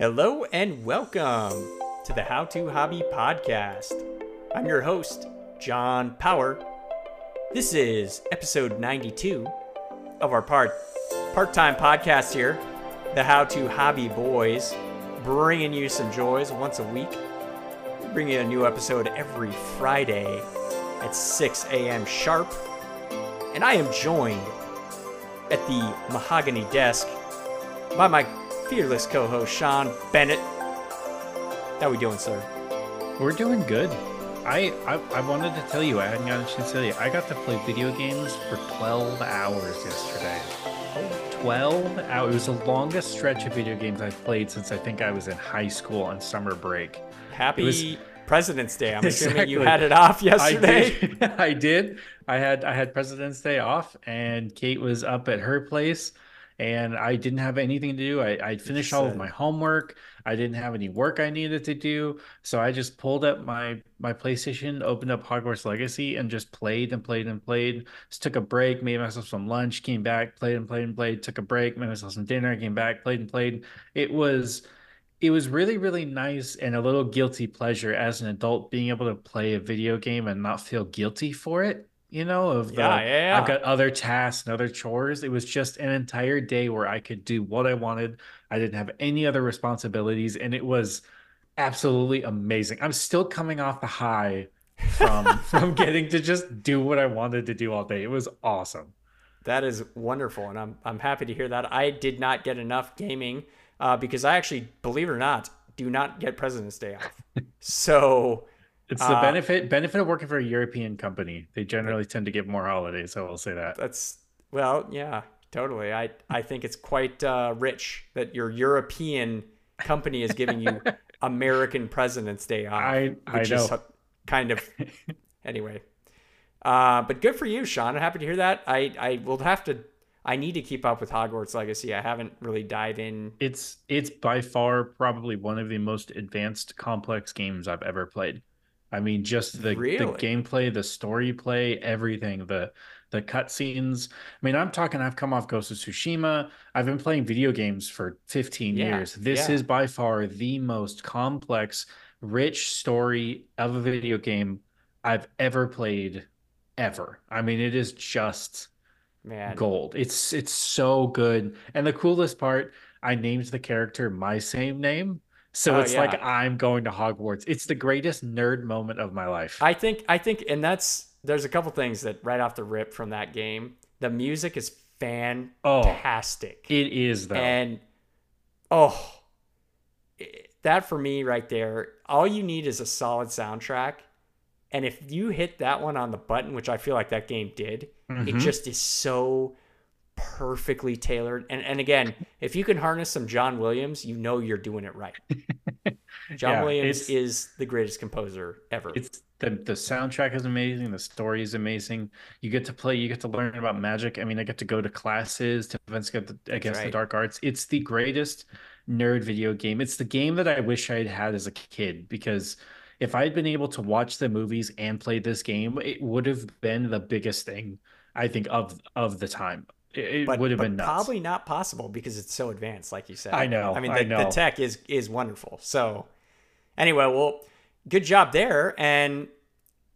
Hello and welcome to the How to Hobby Podcast. I'm your host, John Power. This is episode 92 of our part part-time podcast here, the How to Hobby Boys, bringing you some joys once a week. We bring you a new episode every Friday at 6 a.m. sharp. And I am joined at the mahogany desk by my fearless co-host Sean Bennett. How are we doing, sir? We're doing good. I, I I wanted to tell you, I hadn't gotten a chance to tell you, I got to play video games for 12 hours yesterday. 12 hours. It was the longest stretch of video games I've played since I think I was in high school on summer break. Happy was- President's Day. I'm assuming you had it off I yesterday. did. I did. I had I had President's Day off, and Kate was up at her place, and I didn't have anything to do. I I finished all of my homework. I didn't have any work I needed to do, so I just pulled up my my PlayStation, opened up Hogwarts Legacy, and just played and played and played. Just took a break, made myself some lunch, came back, played and played and played. Took a break, made myself some dinner, came back, played and played. It was it was really really nice and a little guilty pleasure as an adult being able to play a video game and not feel guilty for it you know of the Yeah, yeah, yeah. i've got other tasks and other chores it was just an entire day where i could do what i wanted i didn't have any other responsibilities and it was absolutely amazing i'm still coming off the high from from getting to just do what i wanted to do all day it was awesome That is wonderful, and I'm I'm happy to hear that. I did not get enough gaming uh, because I actually, believe it or not, do not get President's Day off. so it's the Uh, benefit benefit of working for a european company they generally tend to give more holidays so i will say that that's well, yeah, totally. I I think it's quite uh, rich that your European company is giving you American President's Day off. I- I which is know. kind of anyway. Uh, but good for you, Sean. I'm happy to hear that. I I will have to. I need to keep up with Hogwarts Legacy. I haven't really dive in. It's it's by far probably one of the most advanced complex games I've ever played. I mean, just the Really? the gameplay, the story play, everything, the the cutscenes. I mean, I'm talking I've come off Ghost of Tsushima. I've been playing video games for 15 Yeah, years. This yeah. is by far the most complex, rich story of a video game I've ever played ever. I mean, it is just Man, gold. It's it's so good. And the coolest part, I named the character my same name. So Oh, it's like. I'm going to Hogwarts. It's the greatest nerd moment of my life. I think I think, and that's there's a couple things that right off the rip from that game. The music is fantastic. it is though. And oh, that for me right there, all you need is a solid soundtrack. And if you hit that one on the button, which I feel like that game did, it Mhm. just is so perfectly tailored. And and again, if you can harness some John Williams, you know you're doing it right. John Yeah, Williams is the greatest composer ever. It's the the soundtrack is amazing. The story is amazing. You get to play. You get to learn about magic. I mean, I get to go to classes to events against the, against right. the dark arts. It's the greatest nerd video game. It's the game that I wish I had had as a kid because if I had been able to watch the movies and play this game, it would have been the biggest thing I think of of the time. It, but, would have been nuts. probably not possible because it's so advanced, like you said. I know, I mean, I the, the tech is is wonderful. So, anyway, well, good job there, and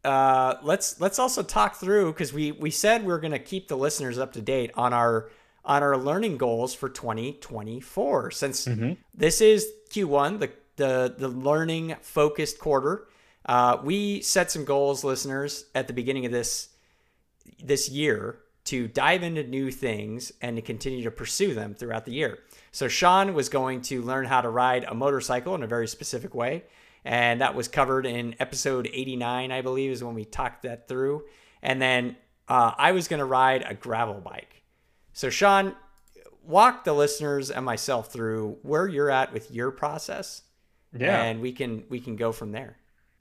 uh, let's let's also talk through because we we said we are going to keep the listeners up to date on our on our learning goals for 2024 since Mhm. this is Q1, the the the learning focused quarter. Uh, we set some goals, listeners, at the beginning of this this year to dive into new things and to continue to pursue them throughout the year. So Sean was going to learn how to ride a motorcycle in a very specific way, and that was covered in episode 89, I believe, is when we talked that through. And then uh, I was going to ride a gravel bike. So Sean, walk the listeners and myself through where you're at with your process, yeah. and we can we can go from there.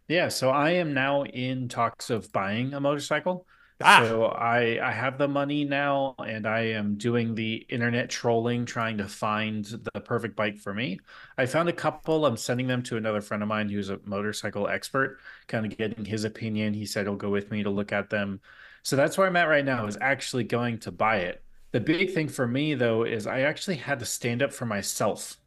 Yeah, so I am now in talks of buying a motorcycle. Ah. So I I have the money now and I am doing the internet trolling trying to find the perfect bike for me. I found a couple. I'm sending them to another friend of mine who's a motorcycle expert, kind of getting his opinion. He said he'll go with me to look at them. So that's where I'm at right now is actually going to buy it. The big thing for me though is I actually had to stand up for myself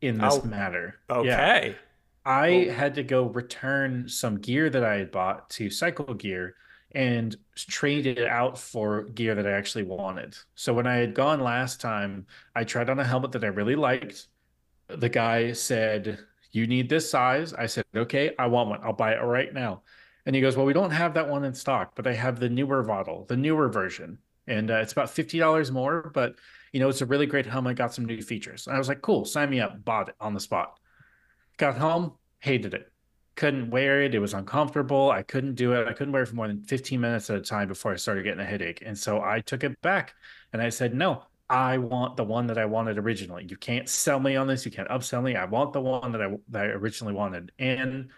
in this Oh, matter. Yeah. Okay. I Cool. had to go return some gear that I had bought to Cycle Gear and traded it out for gear that I actually wanted. So when I had gone last time, I tried on a helmet that I really liked. The guy said, You need this size. I said, Okay, I want one. I'll buy it right now. And he goes, Well, we don't have that one in stock, but I have the newer model, the newer version. And uh, it's about $50 more, but you know, it's a really great helmet, got some new features. And I was like, Cool, sign me up, bought it on the spot. Got home, hated it. Couldn't wear it. It was uncomfortable. I couldn't do it. I couldn't wear it for more than 15 minutes at a time before I started getting a headache. And so I took it back and I said, no, I want the one that I wanted originally. You can't sell me on this. You can't upsell me. I want the one that I, that I originally wanted. And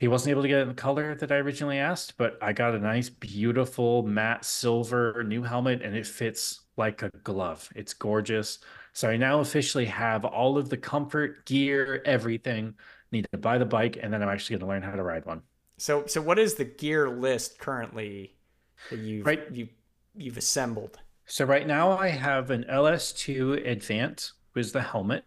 he wasn't able to get it in the color that I originally asked, but I got a nice, beautiful matte silver new helmet and it fits like a glove. It's gorgeous. So I now officially have all of the comfort, gear, everything. Need to buy the bike, and then I'm actually going to learn how to ride one. So so what is the gear list currently that you've Right. you you've assembled? So right now I have an LS2 Advance, is the helmet,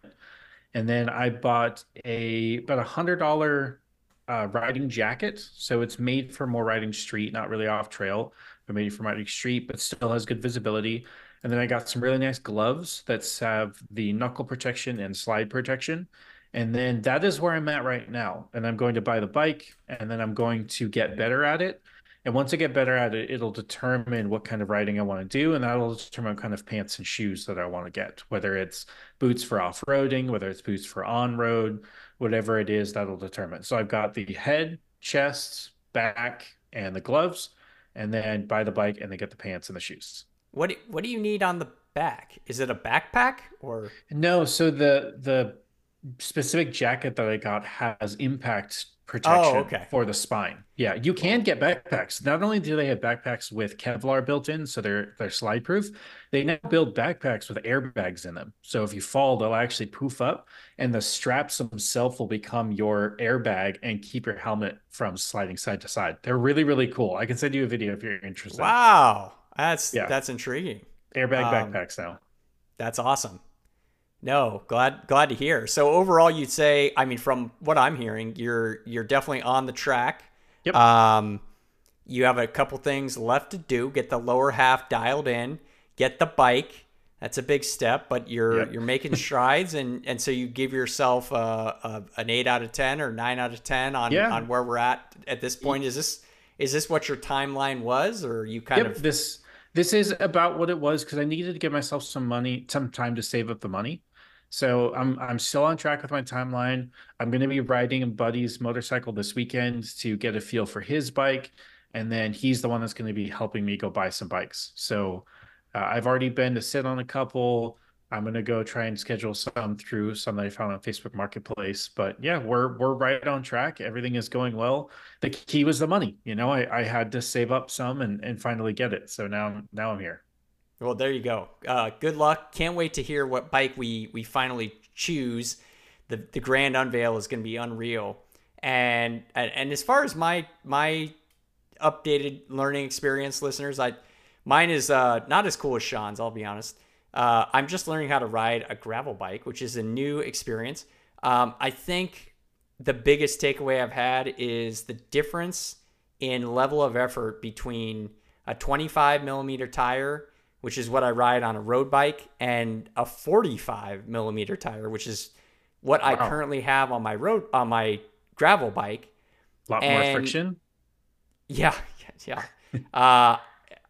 and then I bought a about a hundred dollar uh, riding jacket. So it's made for more riding street, not really off trail, but made for riding street, but still has good visibility. And then I got some really nice gloves that have the knuckle protection and slide protection. And then that is where I'm at right now. And I'm going to buy the bike and then I'm going to get better at it. And once I get better at it, it'll determine what kind of riding I want to do. And that'll determine what kind of pants and shoes that I want to get, whether it's boots for off roading, whether it's boots for on road, whatever it is, that'll determine. So I've got the head, chest, back, and the gloves. And then buy the bike and then get the pants and the shoes. What do, what do you need on the back? Is it a backpack or No, so the the specific jacket that I got has impact protection Oh, okay. for the spine. Yeah, you can get backpacks. Not only do they have backpacks with Kevlar built in, so they're they're slide proof, they now build backpacks with airbags in them. So if you fall, they'll actually poof up, and the straps themselves will become your airbag and keep your helmet from sliding side to side. They're really really cool. I can send you a video if you're interested. Wow, that's Yeah. that's intriguing. Airbag Um, backpacks now. That's awesome. No, glad glad to hear. So overall, you'd say, I mean, from what I'm hearing, you're you're definitely on the track. Yep. Um, you have a couple things left to do. Get the lower half dialed in. Get the bike. That's a big step, but you're Yep. you're making strides, and and so you give yourself a, a an eight out of ten or nine out of ten on Yeah. on where we're at at this point. Is this is this what your timeline was, or you kind yep, of this this is about what it was because I needed to give myself some money, some time to save up the money. So I'm I'm still on track with my timeline. I'm going to be riding a buddy's motorcycle this weekend to get a feel for his bike, and then he's the one that's going to be helping me go buy some bikes. So uh, I've already been to sit on a couple. I'm going to go try and schedule some through some that I found on Facebook Marketplace. But yeah, we're we're right on track. Everything is going well. The key was the money. You know, I, I had to save up some and, and finally get it. So now now I'm here. Well, there you go. Uh, good luck. Can't wait to hear what bike we we finally choose. The the grand unveil is going to be unreal. And, and and as far as my my updated learning experience, listeners, I mine is uh, not as cool as Sean's. I'll be honest. Uh, I'm just learning how to ride a gravel bike, which is a new experience. Um, I think the biggest takeaway I've had is the difference in level of effort between a 25 millimeter tire, which is what I ride on a road bike, and a 45 millimeter tire, which is what I currently have on my road on my gravel bike. A lot more friction. Yeah, yeah, yeah. uh,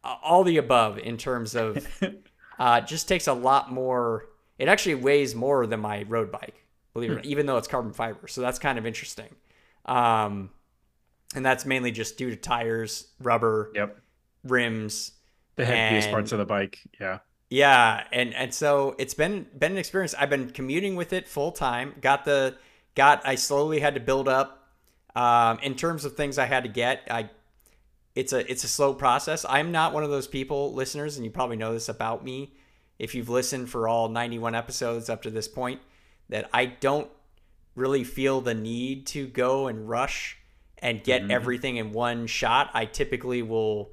all the above in terms of uh, just takes a lot more. It actually weighs more than my road bike, believe it or not, even though it's carbon fiber. So that's kind of interesting. Um, and that's mainly just due to tires, rubber, Yep. rims. The heaviest And- parts of the bike. Yeah. Yeah, and and so it's been been an experience. I've been commuting with it full time. Got the got. I slowly had to build up. Um, in terms of things I had to get, I it's a it's a slow process. I'm not one of those people, listeners, and you probably know this about me. If you've listened for all 91 episodes up to this point, that I don't really feel the need to go and rush and get Mhm. everything in one shot. I typically will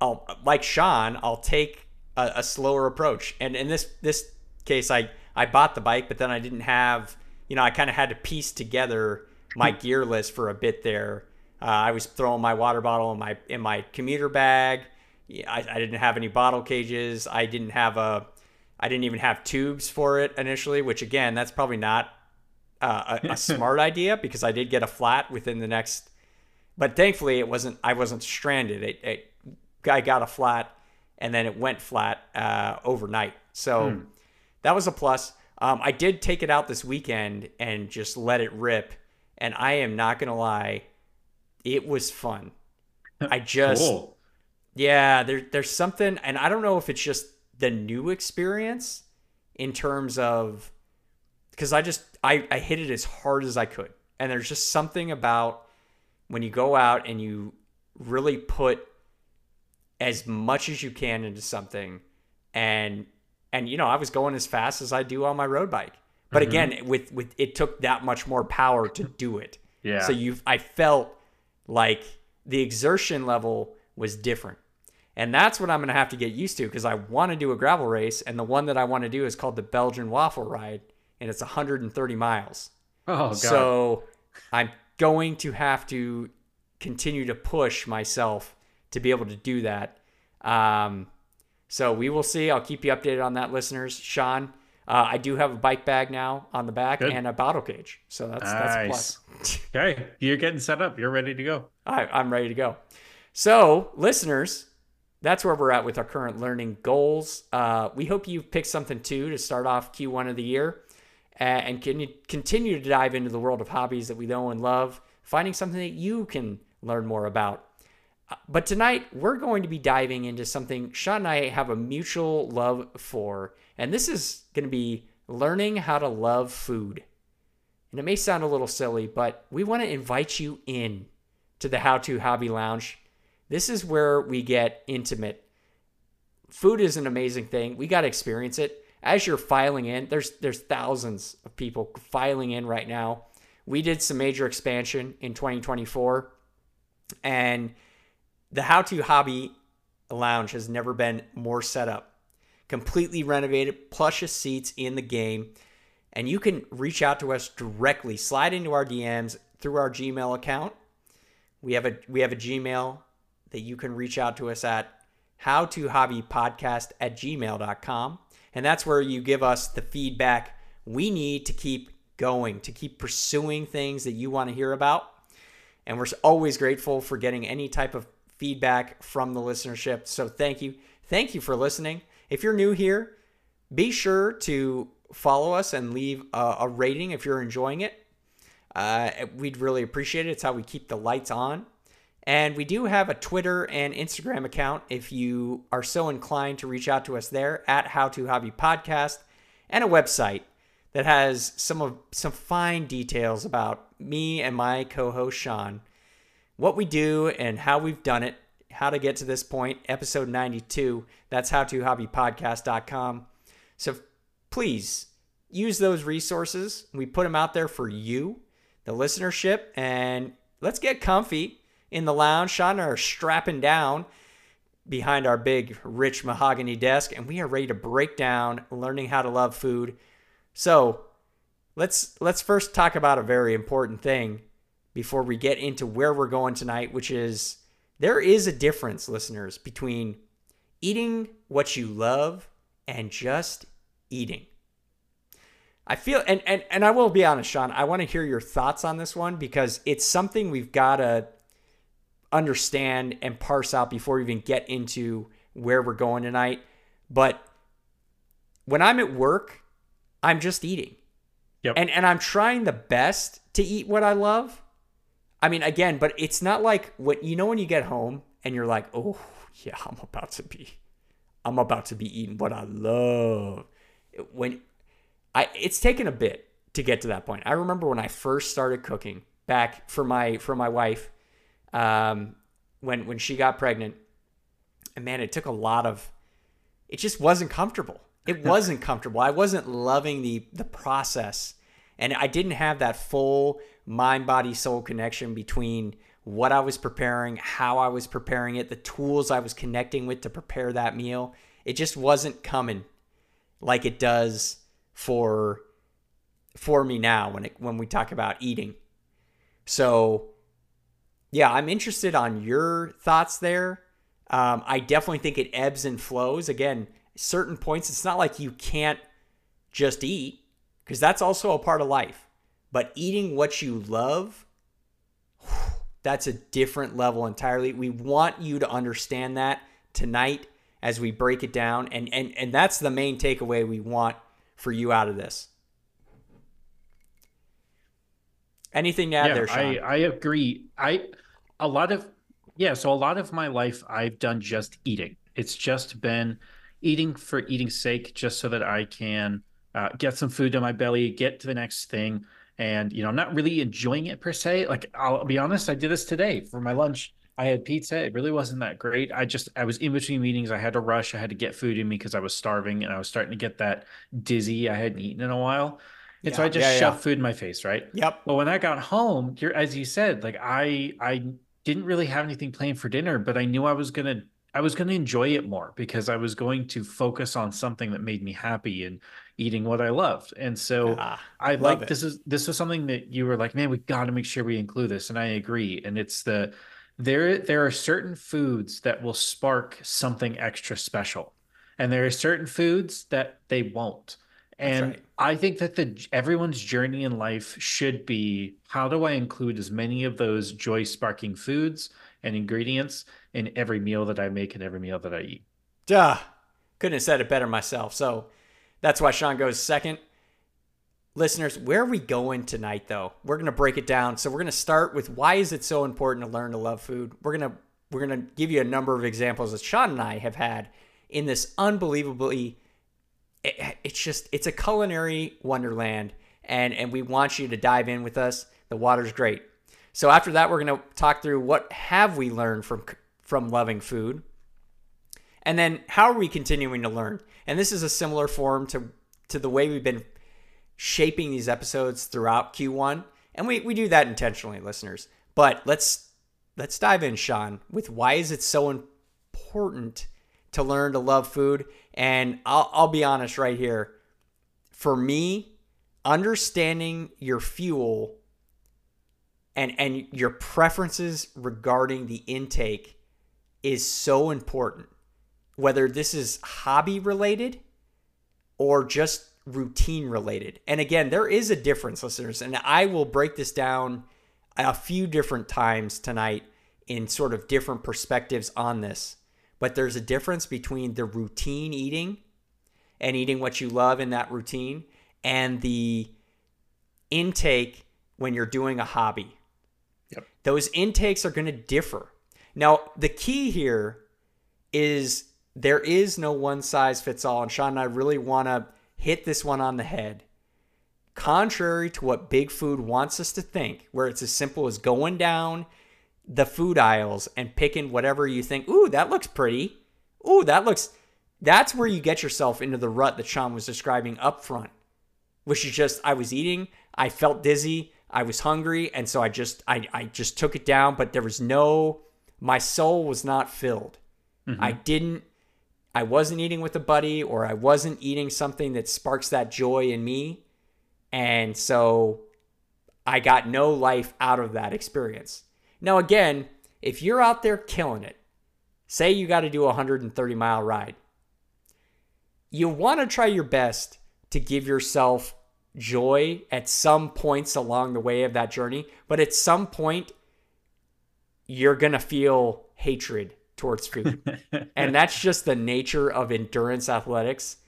I'll like Sean, I'll take a, a slower approach. And in this this case, I I bought the bike, but then I didn't have, you know, I kind of had to piece together my gear list for a bit there. Uh, I was throwing my water bottle in my in my commuter bag. I, I didn't have any bottle cages. I didn't have a, I didn't even have tubes for it initially. Which again, that's probably not uh, a, a smart idea because I did get a flat within the next. But thankfully, it wasn't. I wasn't stranded. It, it I got a flat, and then it went flat uh, overnight. So hmm. that was a plus. Um, I did take it out this weekend and just let it rip, and I am not gonna lie, it was fun. I just, cool. yeah, there, there's something, and I don't know if it's just the new experience in terms of because I just I, I hit it as hard as I could. And there's just something about when you go out and you really put as much as you can into something and and you know, I was going as fast as I do on my road bike. But mm-hmm. again, with with it took that much more power to do it. Yeah. So you've I felt like the exertion level was different. And that's what I'm going to have to get used to because I want to do a gravel race. And the one that I want to do is called the Belgian Waffle Ride and it's 130 miles. Oh, God. So I'm going to have to continue to push myself to be able to do that. Um, so we will see. I'll keep you updated on that, listeners. Sean, uh, I do have a bike bag now on the back Good. and a bottle cage. So that's, nice. that's a plus. okay. You're getting set up. You're ready to go. I, I'm ready to go. So, listeners, that's where we're at with our current learning goals. Uh, we hope you've picked something too to start off Q1 of the year and can continue to dive into the world of hobbies that we know and love, finding something that you can learn more about. But tonight, we're going to be diving into something Sean and I have a mutual love for, and this is going to be learning how to love food. And it may sound a little silly, but we want to invite you in to the How to Hobby Lounge. This is where we get intimate. Food is an amazing thing. We got to experience it as you're filing in, there's there's thousands of people filing in right now. We did some major expansion in 2024, and the How to Hobby Lounge has never been more set up. Completely renovated, plushest seats in the game, and you can reach out to us directly. Slide into our DMs through our Gmail account. We have a we have a Gmail that you can reach out to us at howtohobbypodcast at gmail.com. And that's where you give us the feedback we need to keep going, to keep pursuing things that you want to hear about. And we're always grateful for getting any type of feedback from the listenership. So thank you. Thank you for listening. If you're new here, be sure to follow us and leave a, a rating if you're enjoying it. Uh, we'd really appreciate it. It's how we keep the lights on. And we do have a Twitter and Instagram account if you are so inclined to reach out to us there at How to Hobby Podcast, and a website that has some of some fine details about me and my co-host Sean, what we do and how we've done it, how to get to this point, episode 92. That's how to hobbypodcast.com. So please use those resources. We put them out there for you, the listenership, and let's get comfy in the lounge. Sean and I are strapping down behind our big, rich mahogany desk, and we are ready to break down learning how to love food. So let's let's first talk about a very important thing before we get into where we're going tonight, which is there is a difference, listeners, between eating what you love and just eating. I feel and and and I will be honest, Sean, I want to hear your thoughts on this one because it's something we've got to understand and parse out before we even get into where we're going tonight. But when I'm at work, I'm just eating. Yep. And and I'm trying the best to eat what I love. I mean, again, but it's not like what you know when you get home and you're like, oh yeah, I'm about to be, I'm about to be eating what I love. When I, it's taken a bit to get to that point. I remember when I first started cooking back for my for my wife um, when when she got pregnant. And man, it took a lot of. It just wasn't comfortable. It wasn't comfortable. I wasn't loving the the process, and I didn't have that full mind body soul connection between what I was preparing, how I was preparing it, the tools I was connecting with to prepare that meal. It just wasn't coming like it does for for me now when it when we talk about eating. So yeah, I'm interested on your thoughts there. Um, I definitely think it ebbs and flows. Again, certain points, it's not like you can't just eat because that's also a part of life. But eating what you love, that's a different level entirely. We want you to understand that tonight as we break it down. And, and, and that's the main takeaway we want for you out of this. Anything to add yeah, there, Sean? I, I agree. I a lot of yeah, so a lot of my life I've done just eating. It's just been eating for eating's sake, just so that I can uh, get some food to my belly, get to the next thing, and you know, I'm not really enjoying it per se. Like I'll be honest, I did this today for my lunch. I had pizza. It really wasn't that great. I just I was in between meetings. I had to rush. I had to get food in me because I was starving and I was starting to get that dizzy. I hadn't eaten in a while. And yeah, so I just yeah, shoved yeah. food in my face, right? Yep. But when I got home, you're as you said, like I I didn't really have anything planned for dinner, but I knew I was gonna I was gonna enjoy it more because I was going to focus on something that made me happy and eating what I loved. And so ah, I like this is this was something that you were like, man, we got to make sure we include this, and I agree. And it's the there there are certain foods that will spark something extra special, and there are certain foods that they won't. And right. I think that the everyone's journey in life should be how do I include as many of those joy sparking foods and ingredients in every meal that I make and every meal that I eat. Duh. Couldn't have said it better myself. So that's why Sean goes second. Listeners, where are we going tonight though? We're going to break it down. So we're going to start with why is it so important to learn to love food? We're going to we're going to give you a number of examples that Sean and I have had in this unbelievably it, it's just it's a culinary wonderland and and we want you to dive in with us the water's great so after that we're going to talk through what have we learned from from loving food and then how are we continuing to learn and this is a similar form to to the way we've been shaping these episodes throughout q1 and we, we do that intentionally listeners but let's let's dive in sean with why is it so important to learn to love food. And I'll, I'll be honest right here. For me, understanding your fuel and, and your preferences regarding the intake is so important. Whether this is hobby related or just routine related. And again, there is a difference, listeners. And I will break this down a few different times tonight in sort of different perspectives on this. But there's a difference between the routine eating and eating what you love in that routine and the intake when you're doing a hobby. Yep. Those intakes are going to differ. Now, the key here is there is no one size fits all. And Sean and I really want to hit this one on the head. Contrary to what Big Food wants us to think, where it's as simple as going down the food aisles and picking whatever you think, ooh, that looks pretty. Ooh, that looks that's where you get yourself into the rut that Sean was describing up front. Which is just I was eating, I felt dizzy, I was hungry, and so I just I, I just took it down, but there was no my soul was not filled. Mm-hmm. I didn't I wasn't eating with a buddy or I wasn't eating something that sparks that joy in me. And so I got no life out of that experience. Now, again, if you're out there killing it, say you got to do a 130 mile ride, you want to try your best to give yourself joy at some points along the way of that journey, but at some point, you're going to feel hatred towards food. and that's just the nature of endurance athletics.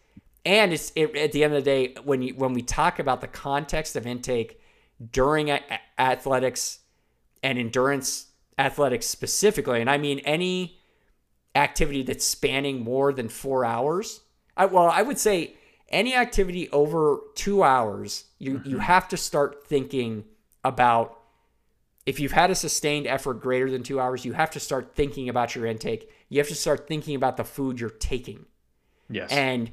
And it's it, at the end of the day, when you when we talk about the context of intake during a- athletics and endurance athletics specifically, and I mean any activity that's spanning more than four hours. I, well, I would say any activity over two hours, you mm-hmm. you have to start thinking about. If you've had a sustained effort greater than two hours, you have to start thinking about your intake. You have to start thinking about the food you're taking. Yes. And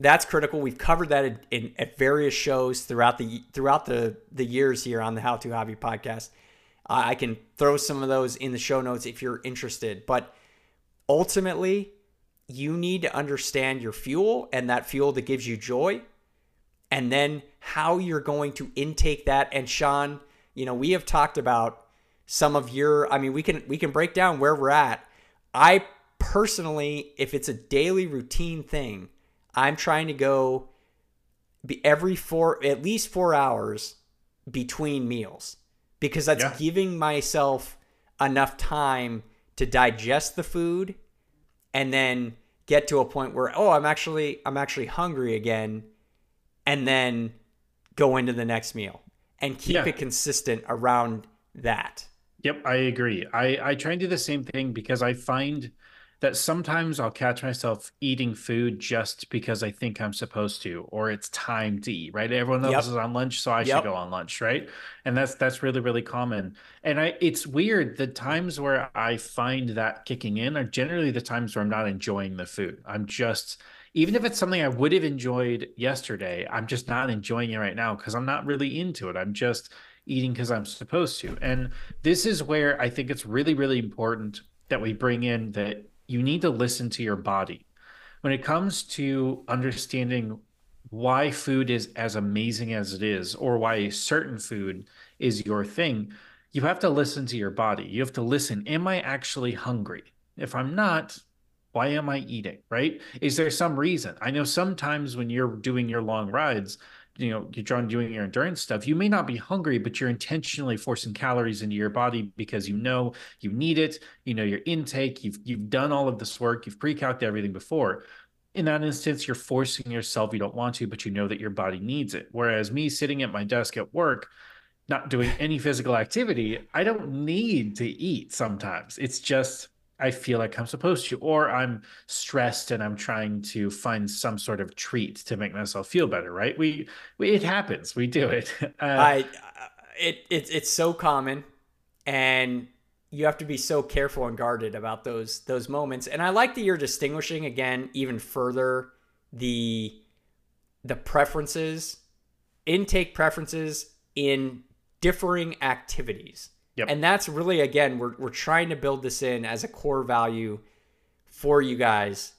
that's critical. We've covered that in, in, at various shows throughout the throughout the the years here on the How to Hobby podcast. Uh, I can throw some of those in the show notes if you're interested. But ultimately, you need to understand your fuel and that fuel that gives you joy. and then how you're going to intake that. And Sean, you know, we have talked about some of your I mean, we can we can break down where we're at. I personally, if it's a daily routine thing, I'm trying to go be every four at least 4 hours between meals because that's Yeah. giving myself enough time to digest the food and then get to a point where oh i'm actually i'm actually hungry again and then go into the next meal and keep Yeah. it consistent around that Yep, I agree. I I try and do the same thing because I find that sometimes I'll catch myself eating food just because I think I'm supposed to, or it's time to eat, right? Everyone else Yep. is on lunch, so I Yep. should go on lunch, right? And that's that's really, really common. And I it's weird. The times where I find that kicking in are generally the times where I'm not enjoying the food. I'm just even if it's something I would have enjoyed yesterday, I'm just not enjoying it right now because I'm not really into it. I'm just eating because I'm supposed to. And this is where I think it's really, really important that we bring in that you need to listen to your body. When it comes to understanding why food is as amazing as it is, or why a certain food is your thing, you have to listen to your body. You have to listen. Am I actually hungry? If I'm not, why am I eating? Right? Is there some reason? I know sometimes when you're doing your long rides, you know, you're doing your endurance stuff, you may not be hungry, but you're intentionally forcing calories into your body because you know you need it, you know your intake, you've you've done all of this work, you've pre-calculated everything before. In that instance, you're forcing yourself, you don't want to, but you know that your body needs it. Whereas me sitting at my desk at work, not doing any physical activity, I don't need to eat sometimes. It's just I feel like I'm supposed to, or I'm stressed and I'm trying to find some sort of treat to make myself feel better, right? We, we it happens. We do it. Uh, i it, it it's so common and you have to be so careful and guarded about those those moments and i like that you're distinguishing again even further the the preferences intake preferences in differing activities Yep. and that's really again we're, we're trying to build this in as a core value for you guys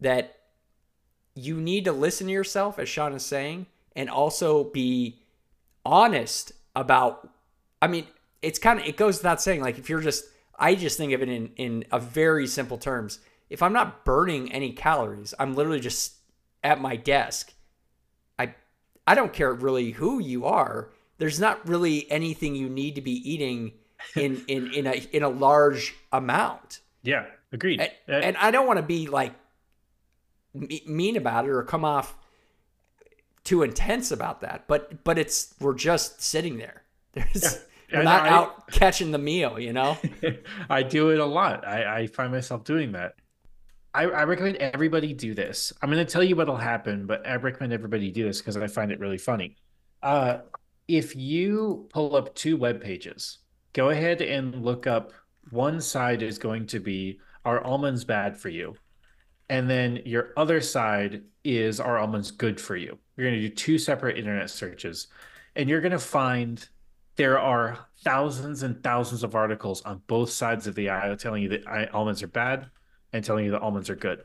that you need to listen to yourself as sean is saying and also be honest about i mean it's kind of it goes without saying like if you're just i just think of it in in a very simple terms. If i'm not burning any calories i'm literally just at my desk. I i don't care really who you are there's not really anything you need to be eating in in in a in a large amount yeah, agreed. and, Uh, and I don't want to be like mean about it or come off too intense about that. But but it's we're just sitting there. There's we're not I- out catching the meal, you know. I do it a lot. I, I find myself doing that. I, I recommend everybody do this. I'm going to tell you what'll happen, but I recommend everybody do this because I find it really funny. Uh, if you pull up two web pages, go ahead and look up. One side is going to be are almonds bad for you, and then your other side is are almonds good for you. You're going to do two separate internet searches, and you're going to find there are thousands and thousands of articles on both sides of the aisle telling you that almonds are bad and telling you that almonds are good.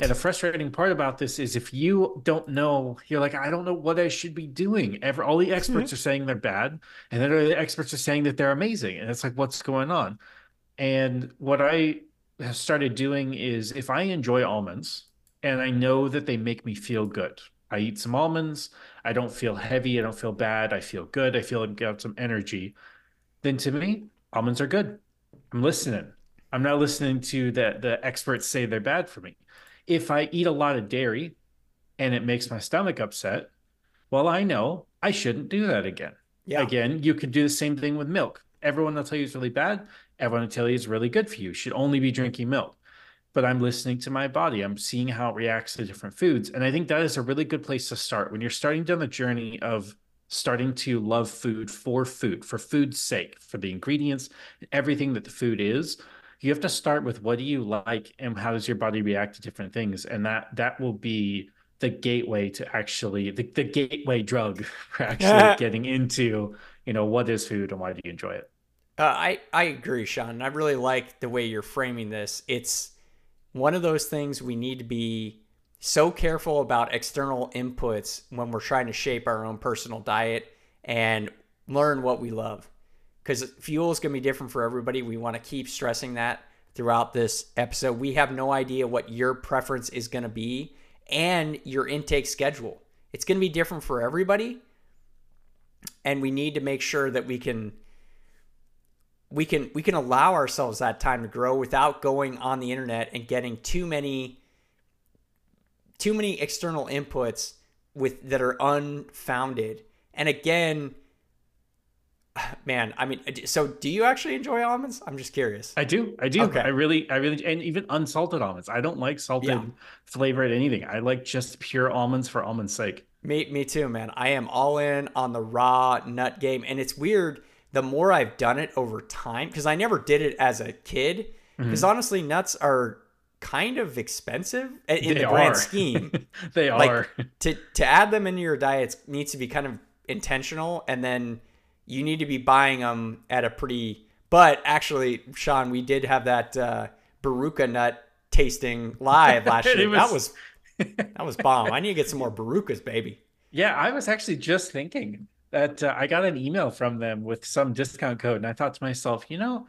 And the frustrating part about this is if you don't know, you're like, I don't know what I should be doing. Ever all the mm-hmm. experts are saying they're bad, and then the experts are saying that they're amazing. And it's like, what's going on? And what I have started doing is if I enjoy almonds and I know that they make me feel good, I eat some almonds, I don't feel heavy, I don't feel bad, I feel good, I feel like I got some energy, then to me, almonds are good. I'm listening. I'm not listening to the the experts say they're bad for me. If I eat a lot of dairy and it makes my stomach upset, well, I know I shouldn't do that again. Yeah. Again, you could do the same thing with milk. Everyone will tell you it's really bad. Everyone will tell you it's really good for you. You should only be drinking milk. But I'm listening to my body. I'm seeing how it reacts to different foods. And I think that is a really good place to start when you're starting down the journey of starting to love food for food, for food's sake, for the ingredients, everything that the food is. You have to start with what do you like and how does your body react to different things? And that that will be the gateway to actually the, the gateway drug for actually getting into, you know, what is food and why do you enjoy it? Uh, I I agree, Sean. I really like the way you're framing this. It's one of those things we need to be so careful about external inputs when we're trying to shape our own personal diet and learn what we love. Because fuel is going to be different for everybody. We want to keep stressing that throughout this episode. We have no idea what your preference is going to be and your intake schedule. It's going to be different for everybody. And we need to make sure that we can we can we can allow ourselves that time to grow without going on the internet and getting too many too many external inputs with that are unfounded. And again, man, I mean, so do you actually enjoy almonds? I'm just curious. I do. I do. Okay. I really, I really, and even unsalted almonds. I don't like salted yeah. flavored anything. I like just pure almonds for almond's sake. Me, me too, man. I am all in on the raw nut game, and it's weird. The more I've done it over time, because I never did it as a kid. Because mm-hmm. honestly, nuts are kind of expensive in they the grand scheme. they like, are. to to add them into your diet needs to be kind of intentional, and then you need to be buying them at a pretty. But actually, Sean, we did have that uh, Baruka nut tasting live last year. was... That was that was bomb. I need to get some more Barukas, baby. Yeah, I was actually just thinking that uh, I got an email from them with some discount code, and I thought to myself, you know,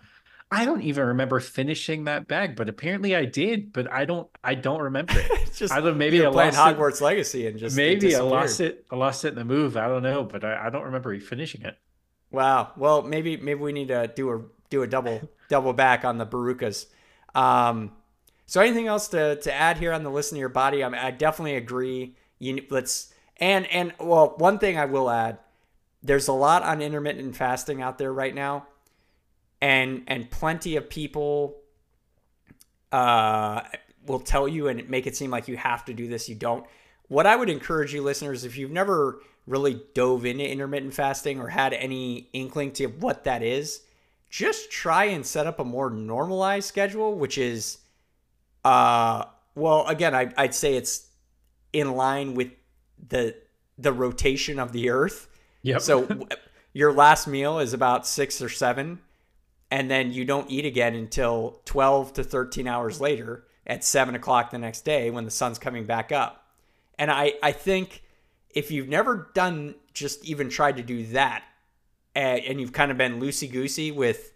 I don't even remember finishing that bag, but apparently I did. But I don't. I don't remember it. just I don't. Maybe I lost Hogwarts it, Legacy and just maybe I lost it. I lost it in the move. I don't know, but I, I don't remember finishing it. Wow. Well, maybe maybe we need to do a do a double double back on the Barukas. Um, so anything else to, to add here on the listen to your body? I, mean, I definitely agree. You let's and and well, one thing I will add, there's a lot on intermittent fasting out there right now, and and plenty of people uh, will tell you and make it seem like you have to do this. You don't. What I would encourage you, listeners, if you've never really dove into intermittent fasting or had any inkling to what that is, just try and set up a more normalized schedule, which is, uh, well, again, I, I'd say it's in line with the the rotation of the Earth. Yep. So your last meal is about six or seven, and then you don't eat again until twelve to thirteen hours later at seven o'clock the next day when the sun's coming back up. And I I think if you've never done just even tried to do that and you've kind of been loosey goosey with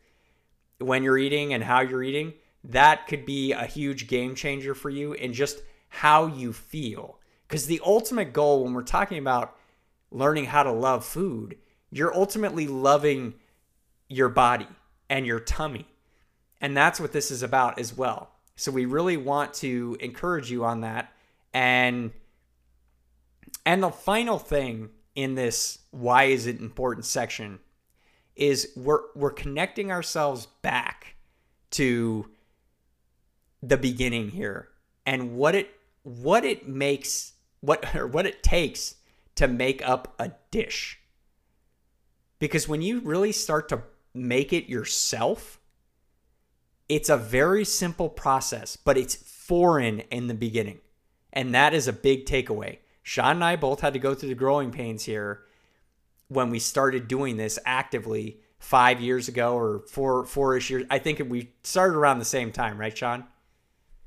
when you're eating and how you're eating, that could be a huge game changer for you and just how you feel. Because the ultimate goal when we're talking about learning how to love food, you're ultimately loving your body and your tummy. And that's what this is about as well. So we really want to encourage you on that and and the final thing in this why is it important section is we're we're connecting ourselves back to the beginning here and what it what it makes what or what it takes to make up a dish. Because when you really start to make it yourself, it's a very simple process, but it's foreign in the beginning. And that is a big takeaway. Sean and I both had to go through the growing pains here when we started doing this actively five years ago or four four-ish years. I think we started around the same time, right, Sean?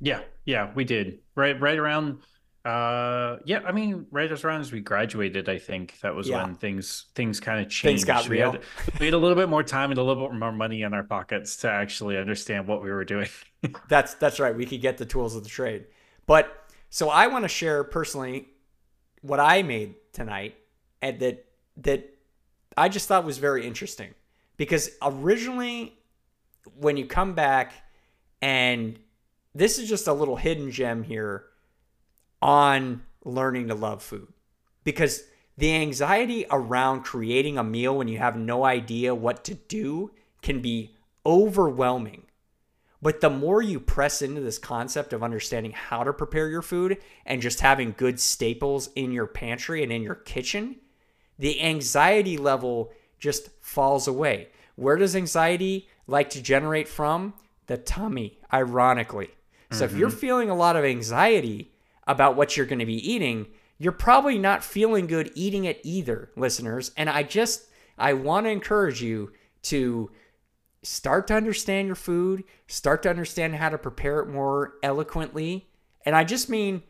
Yeah, yeah, we did. Right, right around. Uh, yeah, I mean, right as around as we graduated, I think that was yeah. when things things kind of changed. Things got we real. Had, we had a little bit more time and a little bit more money in our pockets to actually understand what we were doing. that's that's right. We could get the tools of the trade. But so I want to share personally what I made tonight and that that I just thought was very interesting. Because originally when you come back and this is just a little hidden gem here on learning to love food. Because the anxiety around creating a meal when you have no idea what to do can be overwhelming but the more you press into this concept of understanding how to prepare your food and just having good staples in your pantry and in your kitchen, the anxiety level just falls away. Where does anxiety like to generate from? The tummy, ironically. So mm-hmm. if you're mm-hmm. feeling a lot of anxiety about what you're going to be eating, you're probably not feeling good eating it either, listeners. And I just I want to encourage you to start to understand your food, start to understand how to prepare it more eloquently. And I just mean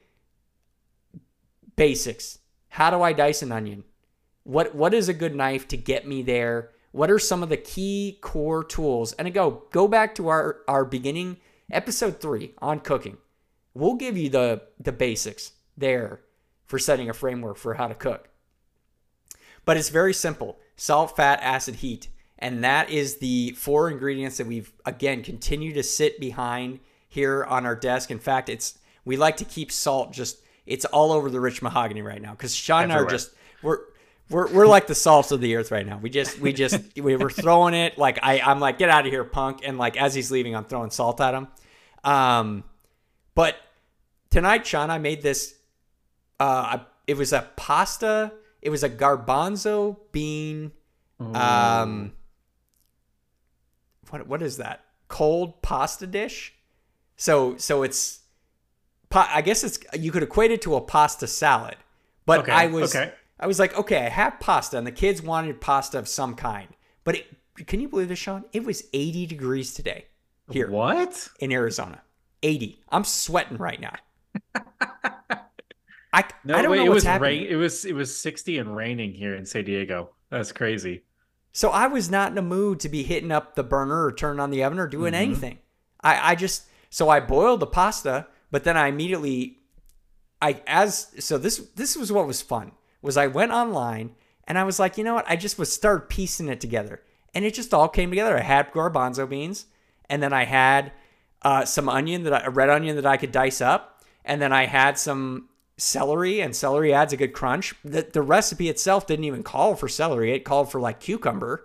basics. How do I dice an onion? What what is a good knife to get me there? What are some of the key core tools? And I go go back to our our beginning episode 3 on cooking. We'll give you the the basics there for setting a framework for how to cook. But it's very simple. Salt, fat, acid, heat. And that is the four ingredients that we've again continue to sit behind here on our desk. In fact, it's we like to keep salt just it's all over the rich mahogany right now because Sean and I are just we're we're we're like the salts of the earth right now. We just we just we were throwing it like I I'm like get out of here punk and like as he's leaving I'm throwing salt at him. Um but tonight Sean I made this uh it was a pasta, it was a garbanzo bean um what what is that? Cold pasta dish? So so it's I guess it's you could equate it to a pasta salad. But Okay, I was okay. I was like, okay, I have pasta, and the kids wanted pasta of some kind. But it, can you believe this, Sean? It was 80 degrees today here What? in Arizona. 80. I'm sweating right now. I, No, I don't wait, know it what's was happening. rain. It was it was 60 and raining here in San Diego. That's crazy. So I was not in a mood to be hitting up the burner or turning on the oven or doing Mm-hmm. anything. I, I just so I boiled the pasta, but then I immediately I as so this this was what was fun was I went online and I was like, you know what? I just was start piecing it together. And it just all came together. I had garbanzo beans, and then I had uh, some onion that I, a red onion that I could dice up, and then I had some celery, and celery adds a good crunch. The, the recipe itself didn't even call for celery; it called for like cucumber,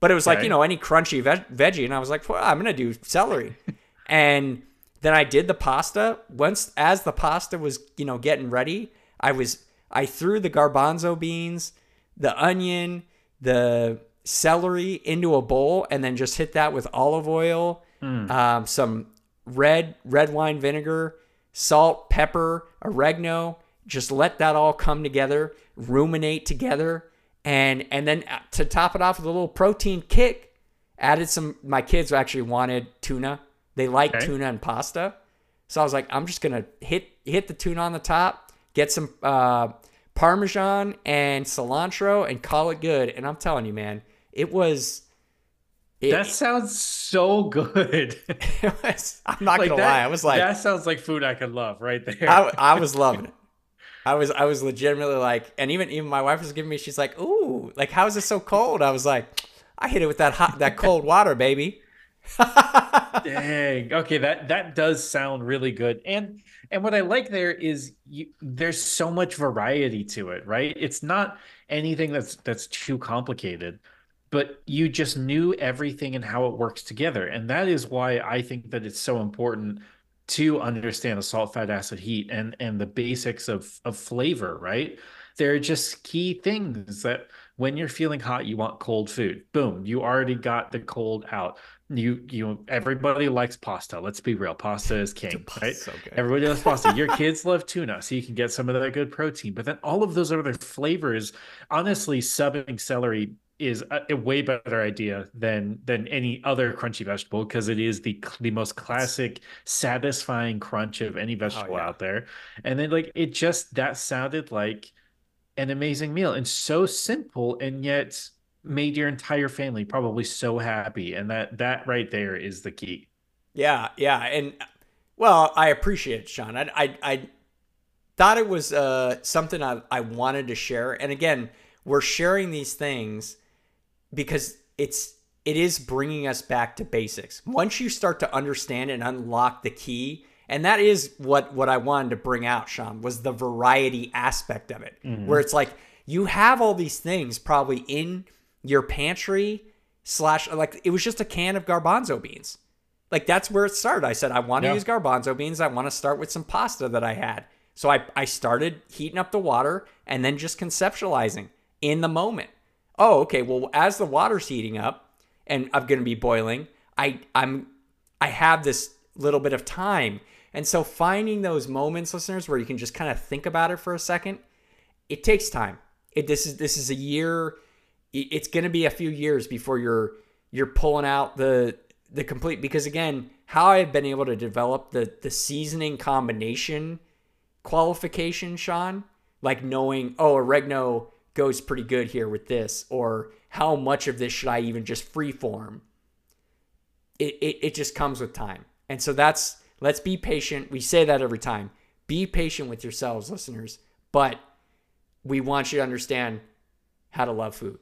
but it was like you know any crunchy veg- veggie, and I was like, well, I'm gonna do celery, and then I did the pasta. Once as the pasta was you know getting ready, I was I threw the garbanzo beans, the onion, the celery into a bowl, and then just hit that with olive oil, um, some red red wine vinegar, salt, pepper, oregano. Just let that all come together, ruminate together, and and then uh, to top it off with a little protein kick, added some. My kids actually wanted tuna. They like Okay. tuna and pasta, so I was like, I'm just gonna hit hit the tuna on the top, get some uh, parmesan and cilantro, and call it good. And I'm telling you, man, it was. It, That sounds so good. was. I'm not Like gonna that- lie. I was like, that sounds like food I could love right there. I, I was loving it. I was I was legitimately like, and even even my wife was giving me. She's like, "Ooh, like how is it so cold?" I was like, "I hit it with that hot that cold water, baby." Dang. Okay, that that does sound really good. And and what I like there is you there's so much variety to it, right? It's not anything that's that's too complicated, but you just knew everything and how it works together. And that is why I think that it's so important to understand the salt, fat, acid, heat and and the basics of of flavor, right? They're just key things that when you're feeling hot, you want cold food. Boom, you already got the cold out. You you everybody likes pasta. Let's be real. Pasta is king right? So everybody loves pasta. Your kids love tuna so you can get some of that good protein. But then all of those other flavors honestly subbing celery is a, a way better idea than than any other crunchy vegetable because it is the the most classic satisfying crunch of any vegetable yeah. out there. And then like it just that sounded like an amazing meal and so simple and yet made your entire family probably so happy. And that that right there is the key. Yeah, yeah, and well, I appreciate it, Sean. I I, I thought it was uh, something I I wanted to share, and again, we're sharing these things because it's it is bringing us back to basics. Once you start to understand and unlock the key, and that is what what I wanted to bring out, Sean, was the variety aspect of it, mm-hmm. where it's like you have all these things probably in your pantry slash like it was just a can of garbanzo beans. Like that's where it started. I said I want to Yeah. use garbanzo beans. I want to start with some pasta that I had. So I I started heating up the water and then just conceptualizing in the moment. Oh, okay. Well, as the water's heating up and I'm going to be boiling, I I'm I have this little bit of time. And so finding those moments, listeners, where you can just kind of think about it for a second, it takes time. It this is this is a year. It's going to be a few years before you're you're pulling out the the complete because again, how I've been able to develop the the seasoning combination qualification, Sean, like knowing, oh, oregano goes pretty good here with this, or how much of this should I even just freeform? It, it, it just comes with time. And so that's, let's be patient. We say that every time. Be patient with yourselves, listeners, but we want you to understand how to love food.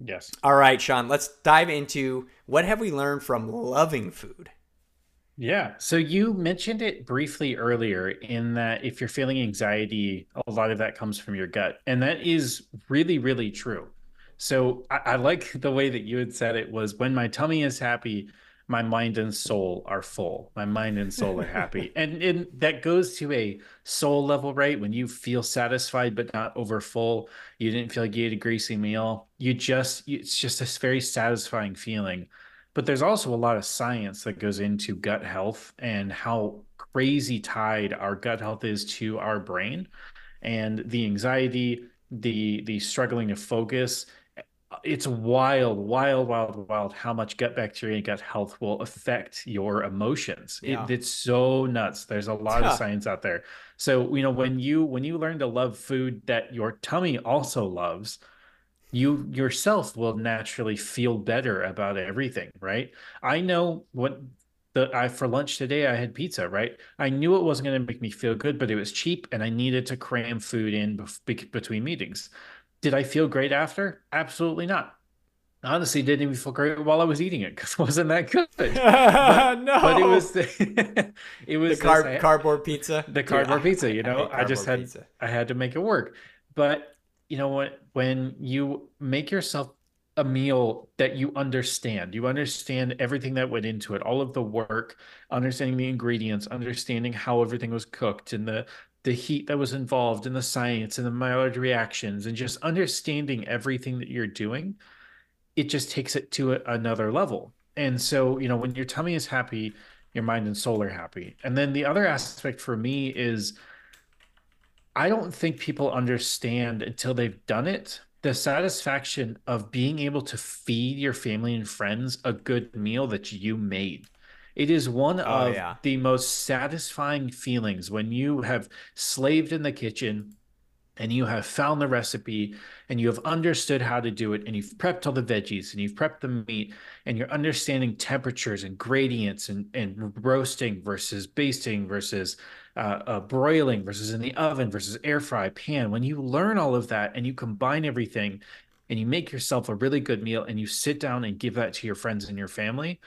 Yes. All right, Sean, let's dive into what have we learned from loving food? Yeah. So you mentioned it briefly earlier in that if you're feeling anxiety, a lot of that comes from your gut. And that is really, really true. So I, I like the way that you had said it was when my tummy is happy, my mind and soul are full. My mind and soul are happy. and, and that goes to a soul level, right? When you feel satisfied but not over full, you didn't feel like you ate a greasy meal. You just, it's just this very satisfying feeling. But there's also a lot of science that goes into gut health and how crazy tied our gut health is to our brain and the anxiety, the the struggling to focus. It's wild, wild, wild, wild how much gut bacteria and gut health will affect your emotions. Yeah. It, it's so nuts. There's a lot of science out there. So, you know, when you when you learn to love food that your tummy also loves, you yourself will naturally feel better about everything, right? I know what the I for lunch today I had pizza, right? I knew it wasn't going to make me feel good, but it was cheap and I needed to cram food in bef- between meetings. Did I feel great after? Absolutely not. Honestly, didn't even feel great while I was eating it because it wasn't that good. no, But it was the, it the was this- car- I- cardboard pizza. the cardboard I- pizza you know hate i, just had pizza. i had to make it work but you know what when you make yourself a meal that you understand you understand everything that went into it all of the work understanding the ingredients understanding how everything was cooked and the the heat that was involved and the science and the Maillard reactions and just understanding everything that you're doing it just takes it to a, another level. And so you know when your tummy is happy your mind and soul are happy. And then the other aspect for me is I don't think people understand until they've done it the satisfaction of being able to feed your family and friends a good meal that you made. It is one Oh, of yeah. the most satisfying feelings when you have slaved in the kitchen and you have found the recipe and you have understood how to do it and you've prepped all the veggies and you've prepped the meat and you're understanding temperatures and gradients and, and roasting versus basting versus uh, uh, broiling versus in the oven versus air fry pan. When you learn all of that and you combine everything and you make yourself a really good meal and you sit down and give that to your friends and your family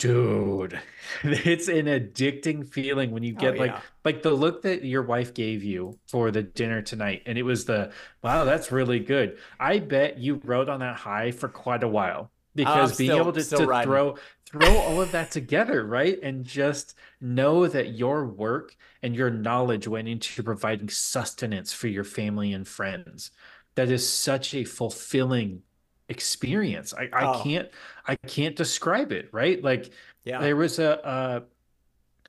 dude it's an addicting feeling when you Oh, get like yeah. like the look that your wife gave you for the dinner tonight and it was the wow that's really good i bet you rode on that high for quite a while ah, because being still- able to, to riding. throw throw all of that together right and just know that your work and your knowledge went into providing sustenance for your family and friends that is such a fulfilling experience i, I Oh. can't i can't describe it right like Yeah. there was a uh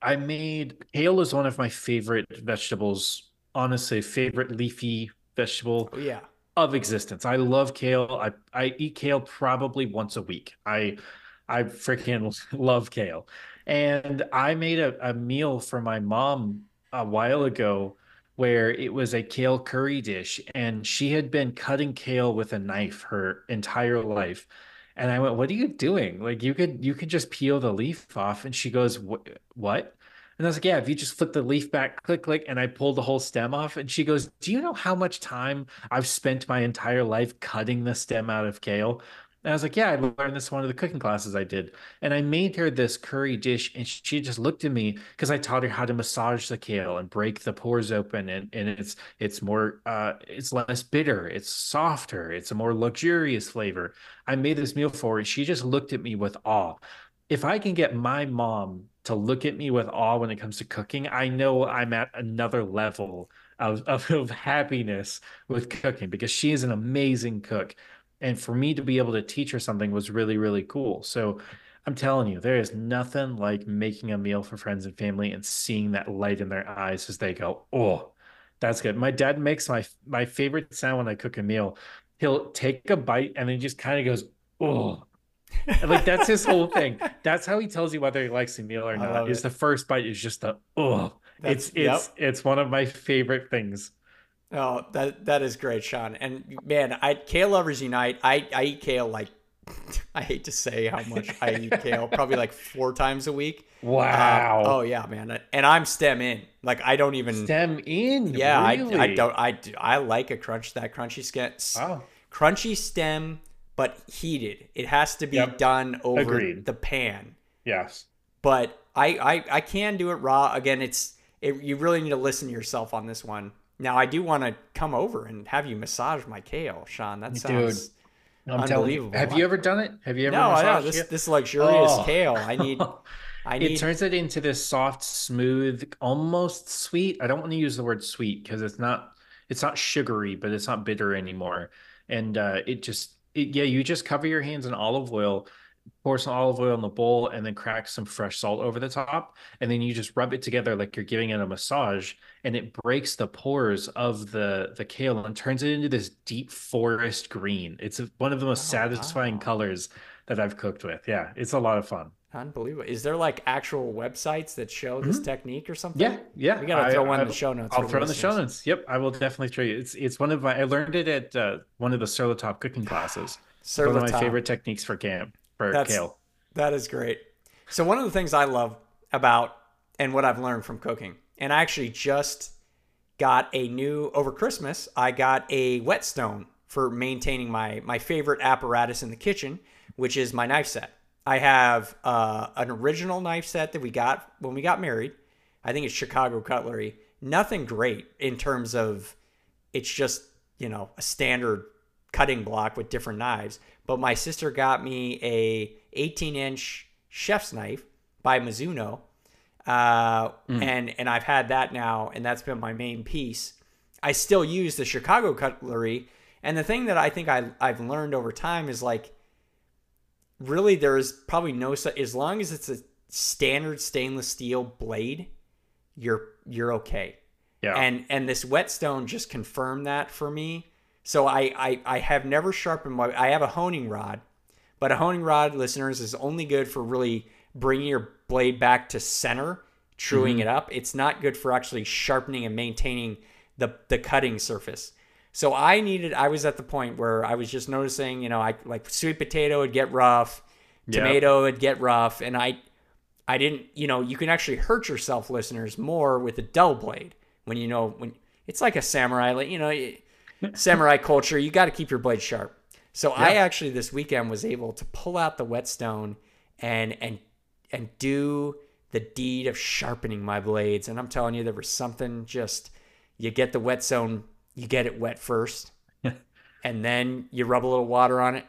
I made kale is one of my favorite vegetables, honestly, favorite leafy vegetable Oh, yeah. of existence. I love kale. I I eat kale probably once a week. I I freaking love kale. And I made a, a meal for my mom a while ago where it was a kale curry dish and she had been cutting kale with a knife her entire life. And I went, "What are you doing? Like you could you could just peel the leaf off." And she goes, "What? What?" And I was like, "Yeah, if you just flip the leaf back, click, click." And I pulled the whole stem off. And she goes, "Do you know how much time I've spent my entire life cutting the stem out of kale?" And I was like, "Yeah, I learned this one of the cooking classes I did." And I made her this curry dish, and she just looked at me because I taught her how to massage the kale and break the pores open, and and it's it's more uh it's less bitter, it's softer, it's a more luxurious flavor. I made this meal for her. She just looked at me with awe. If I can get my mom to look at me with awe when it comes to cooking, I know I'm at another level of, of, of happiness with cooking because she is an amazing cook. And for me to be able to teach her something was really, really cool. So I'm telling you, there is nothing like making a meal for friends and family and seeing that light in their eyes as they go, oh, that's good. My dad makes my my favorite sound when I cook a meal. He'll take a bite and then just kind of goes, oh. Like that's his whole thing. That's how he tells you whether he likes the meal or not. Is it. the first bite is just the oh. That's- It's it's it's one of my favorite things. Oh, that that is great, Sean. And man, I kale lovers unite. I I eat kale like I hate to say how much I eat kale, probably like four times a week. Wow. Um, oh yeah, man. And I'm stem in. Like I don't even Stem in. Yeah, really? I, I don't. I do. I like a crunch that crunchy stem. Wow. Crunchy stem, but heated. It has to be Yep. done over Agreed. the pan. Yes. But I, I I can do it raw. Again, it's it, you really need to listen to yourself on this one. Now I do want to come over and have you massage my kale, Sean. That Dude, sounds I'm telling you. Unbelievable. Have you ever done it? Have you ever? no, I know this it? this luxurious Oh. kale. I need I need It turns it into this soft, smooth, almost sweet. I don't want to use the word sweet because it's not it's not sugary, but it's not bitter anymore. And uh, it just it, yeah, you just cover your hands in olive oil, pour some olive oil in the bowl, and then crack some fresh salt over the top, and then you just rub it together like you're giving it a massage, and it breaks the pores of the the kale and turns it into this deep forest green. It's one of the most Oh, satisfying wow. colors that I've cooked with. Yeah, it's a lot of fun. unbelievable. Is there like actual websites that show this Mhm. technique or something? Yeah, yeah. We gotta I- throw one in the show notes. I'll throw in the show notes. Yep, I will definitely show you. It's it's one of my. I learned it at uh, one of the Sur La Table cooking classes. Sur one of my favorite techniques for cam for That's- kale. That is great. So one of the things I love about and what I've learned from cooking, and I actually just got a new over Christmas, I got a whetstone for maintaining my my favorite apparatus in the kitchen, which is my knife set. I have uh, an original knife set that we got when we got married. I think it's Chicago Cutlery. Nothing great in terms of it's just you know a standard cutting block with different knives but my sister got me a 18 inch chef's knife by Misono uh, and and i've had that now and that's been my main piece. I still use the chicago cutlery and the thing that i think I, i've learned over time is like really there is probably no as long as it's a standard stainless steel blade you're you're okay. Yeah, and and this whetstone just confirmed that for me so I, I i have never sharpened my i have a honing rod but a honing rod listeners is only good for really bringing your blade back to center truing mm-hmm. it up. It's not good for actually sharpening and maintaining the the cutting surface. So i needed i was at the point where i was just noticing you know i like sweet potato would get rough Yep. tomato would get rough and i I didn't, you know, you can actually hurt yourself, listeners, more with a dull blade when you know when it's like a samurai, like you know, samurai culture. You got to keep your blade sharp. So I actually this weekend was able to pull out the whetstone and and and do the deed of sharpening my blades. And I'm telling you, there was something just you get the whetstone, you get it wet first, and then you rub a little water on it,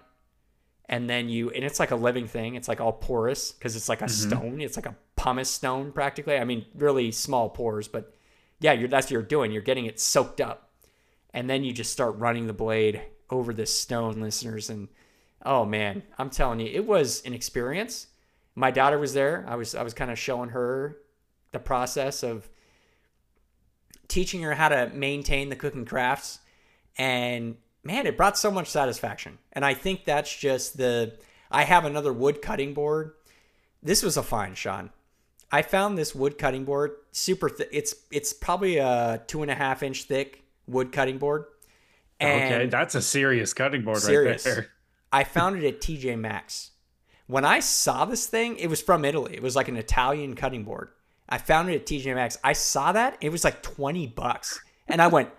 and then you and it's like a living thing. It's like all porous because it's like a mm-hmm. stone. It's like a pumice stone practically. I mean really small pores but yeah you're that's what you're doing. You're getting it soaked up and then you just start running the blade over this stone listeners and oh man i'm telling you it was an experience. My daughter was there. I was i was kind of showing her the process of teaching her how to maintain the cooking crafts. And man it brought so much satisfaction. And i think that's just the i have another wood cutting board. This was a find sean i found this wood cutting board super th- it's it's probably a two and a half inch thick wood cutting board and okay, that's a serious cutting board Serious. right there. I found it at TJ Maxx. When I saw this thing, it was from Italy. It was like an Italian cutting board. I found it at TJ Maxx. I saw that. It was like 20 bucks. And I went,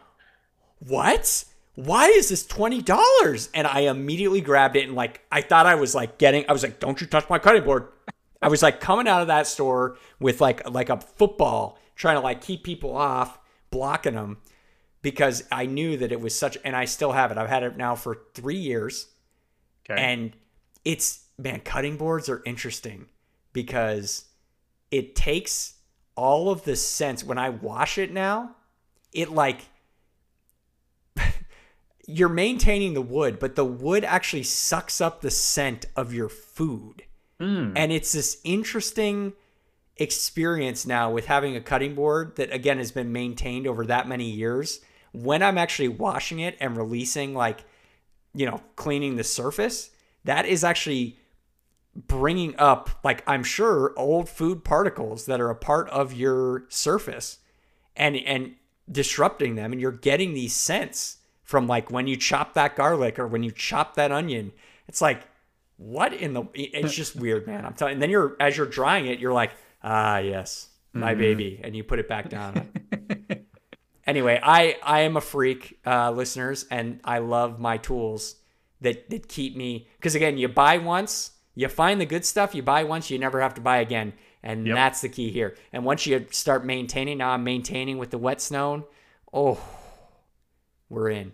"What? Why is this $20?" And I immediately grabbed it and like I thought I was like getting I was like, "Don't you touch my cutting board." I was like coming out of that store with like like a football trying to like keep people off, blocking them because I knew that it was such and I still have it. I've had it now for 3 years Okay. and it's man cutting boards are interesting because it takes all of the sense when i wash it now it like you're maintaining the wood but the wood actually sucks up the scent of your food Mm. and it's this interesting experience now with having a cutting board that again has been maintained over that many years when i'm actually washing it and releasing like you know cleaning the surface that is actually bringing up like i'm sure old food particles that are a part of your surface and and disrupting them and you're getting these scents from like when you chop that garlic or when you chop that onion. It's like, what in the it's just weird, man. I'm telling and then you're as you're drying it, you're like, ah yes, my mm-hmm. baby. And you put it back down. anyway, I I am a freak, uh, listeners, and I love my tools that that keep me because again, you buy once, you find the good stuff, you buy once, you never have to buy again. And yep. that's the key here. And once you start maintaining, now I'm maintaining with the whetstone. Oh, we're in.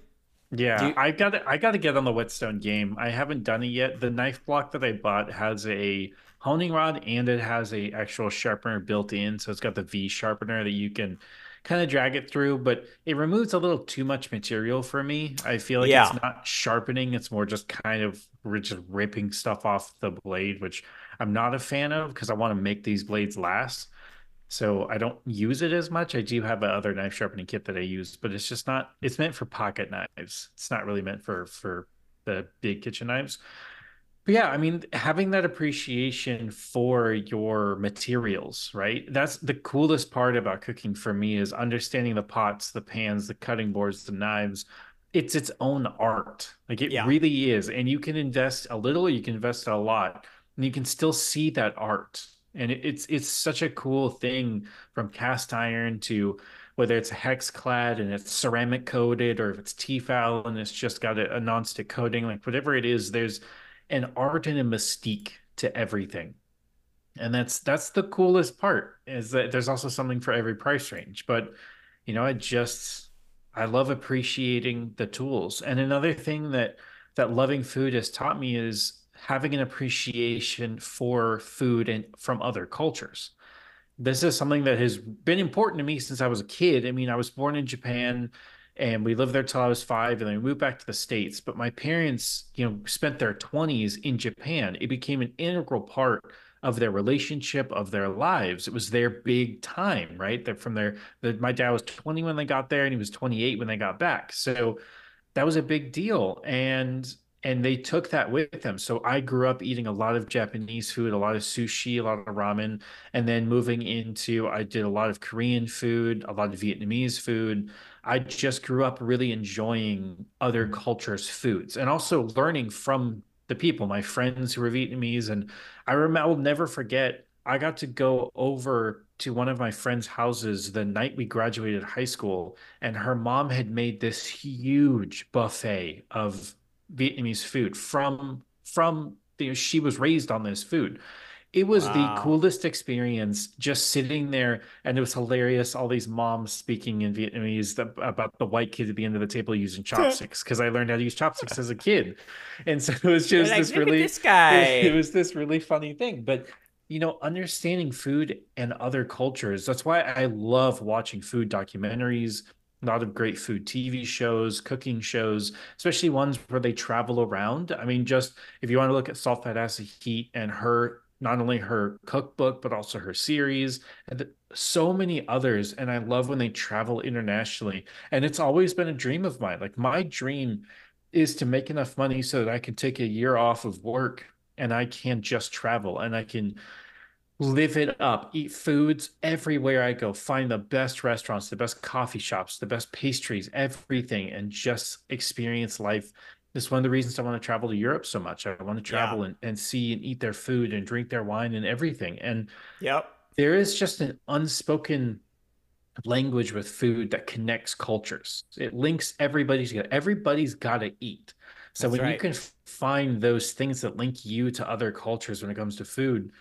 Yeah, you, I got I got to get on the whetstone game. I haven't done it yet. The knife block that I bought has a honing rod and it has a actual sharpener built in, so it's got the V sharpener that you can kind of drag it through, but it removes a little too much material for me. I feel like yeah. it's not sharpening; it's more just kind of just ripping stuff off the blade, which I'm not a fan of because I want to make these blades last. So I don't use it as much. I do have another knife sharpening kit that I use, but it's just not. It's meant for pocket knives. It's not really meant for for the big kitchen knives. But yeah, I mean, having that appreciation for your materials, right? That's the coolest part about cooking for me is understanding the pots, the pans, the cutting boards, the knives. It's its own art. Like it yeah. really is. And you can invest a little, you can invest a lot, and you can still see that art and it's it's such a cool thing from cast iron to whether it's a HexClad and it's ceramic coated or if it's Tefal and it's just got a, a non-stick coating like whatever it is there's an art and a mystique to everything and that's that's the coolest part is that there's also something for every price range but you know i just i love appreciating the tools and another thing that that loving food has taught me is having an appreciation for food and from other cultures. This is something that has been important to me since I was a kid. I mean, I was born in Japan and we lived there till I was five, and then we moved back to the States. But my parents, you know, spent their 20s in Japan. It became an integral part of their relationship, of their lives. It was their big time, right? That from their, my dad was 20 when they got there, and he was 28 when they got back. So that was a big deal. And and they took that with them. So I grew up eating a lot of Japanese food, a lot of sushi, a lot of ramen, and then moving into I did a lot of Korean food, a lot of Vietnamese food. I just grew up really enjoying other mm-hmm. cultures' foods and also learning from the people, my friends who were Vietnamese. And I remember I will never forget. I got to go over to one of my friends' houses the night we graduated high school, and her mom had made this huge buffet of Vietnamese food from from know, she was raised on this food. It was wow. the coolest experience just sitting there, and it was hilarious. All these moms speaking in Vietnamese about the white kid at the end of the table using chopsticks because I learned how to use chopsticks as a kid, and so it was just like, this really this guy. It, it was this really funny thing, but you know, understanding food and other cultures. That's why I love watching food documentaries, a lot of great food TV shows, cooking shows, especially ones where they travel around. I mean, just if you want to look at Salt Fat Acid Heat and her, not only her cookbook, but also her series, and so many others. And I love when they travel internationally. And it's always been a dream of mine. Like, my dream is to make enough money so that I can take a year off of work and I can just travel and I can live it up, eat foods everywhere I go, find the best restaurants, the best coffee shops, the best pastries, everything, and just experience life. This is one of the reasons I want to travel to Europe so much. I want to travel yeah. and, and see and eat their food and drink their wine and everything. And yep. there is just an unspoken language with food that connects cultures. It links everybody together. Everybody's got to eat. So That's when right. you can find those things that link you to other cultures when it comes to food,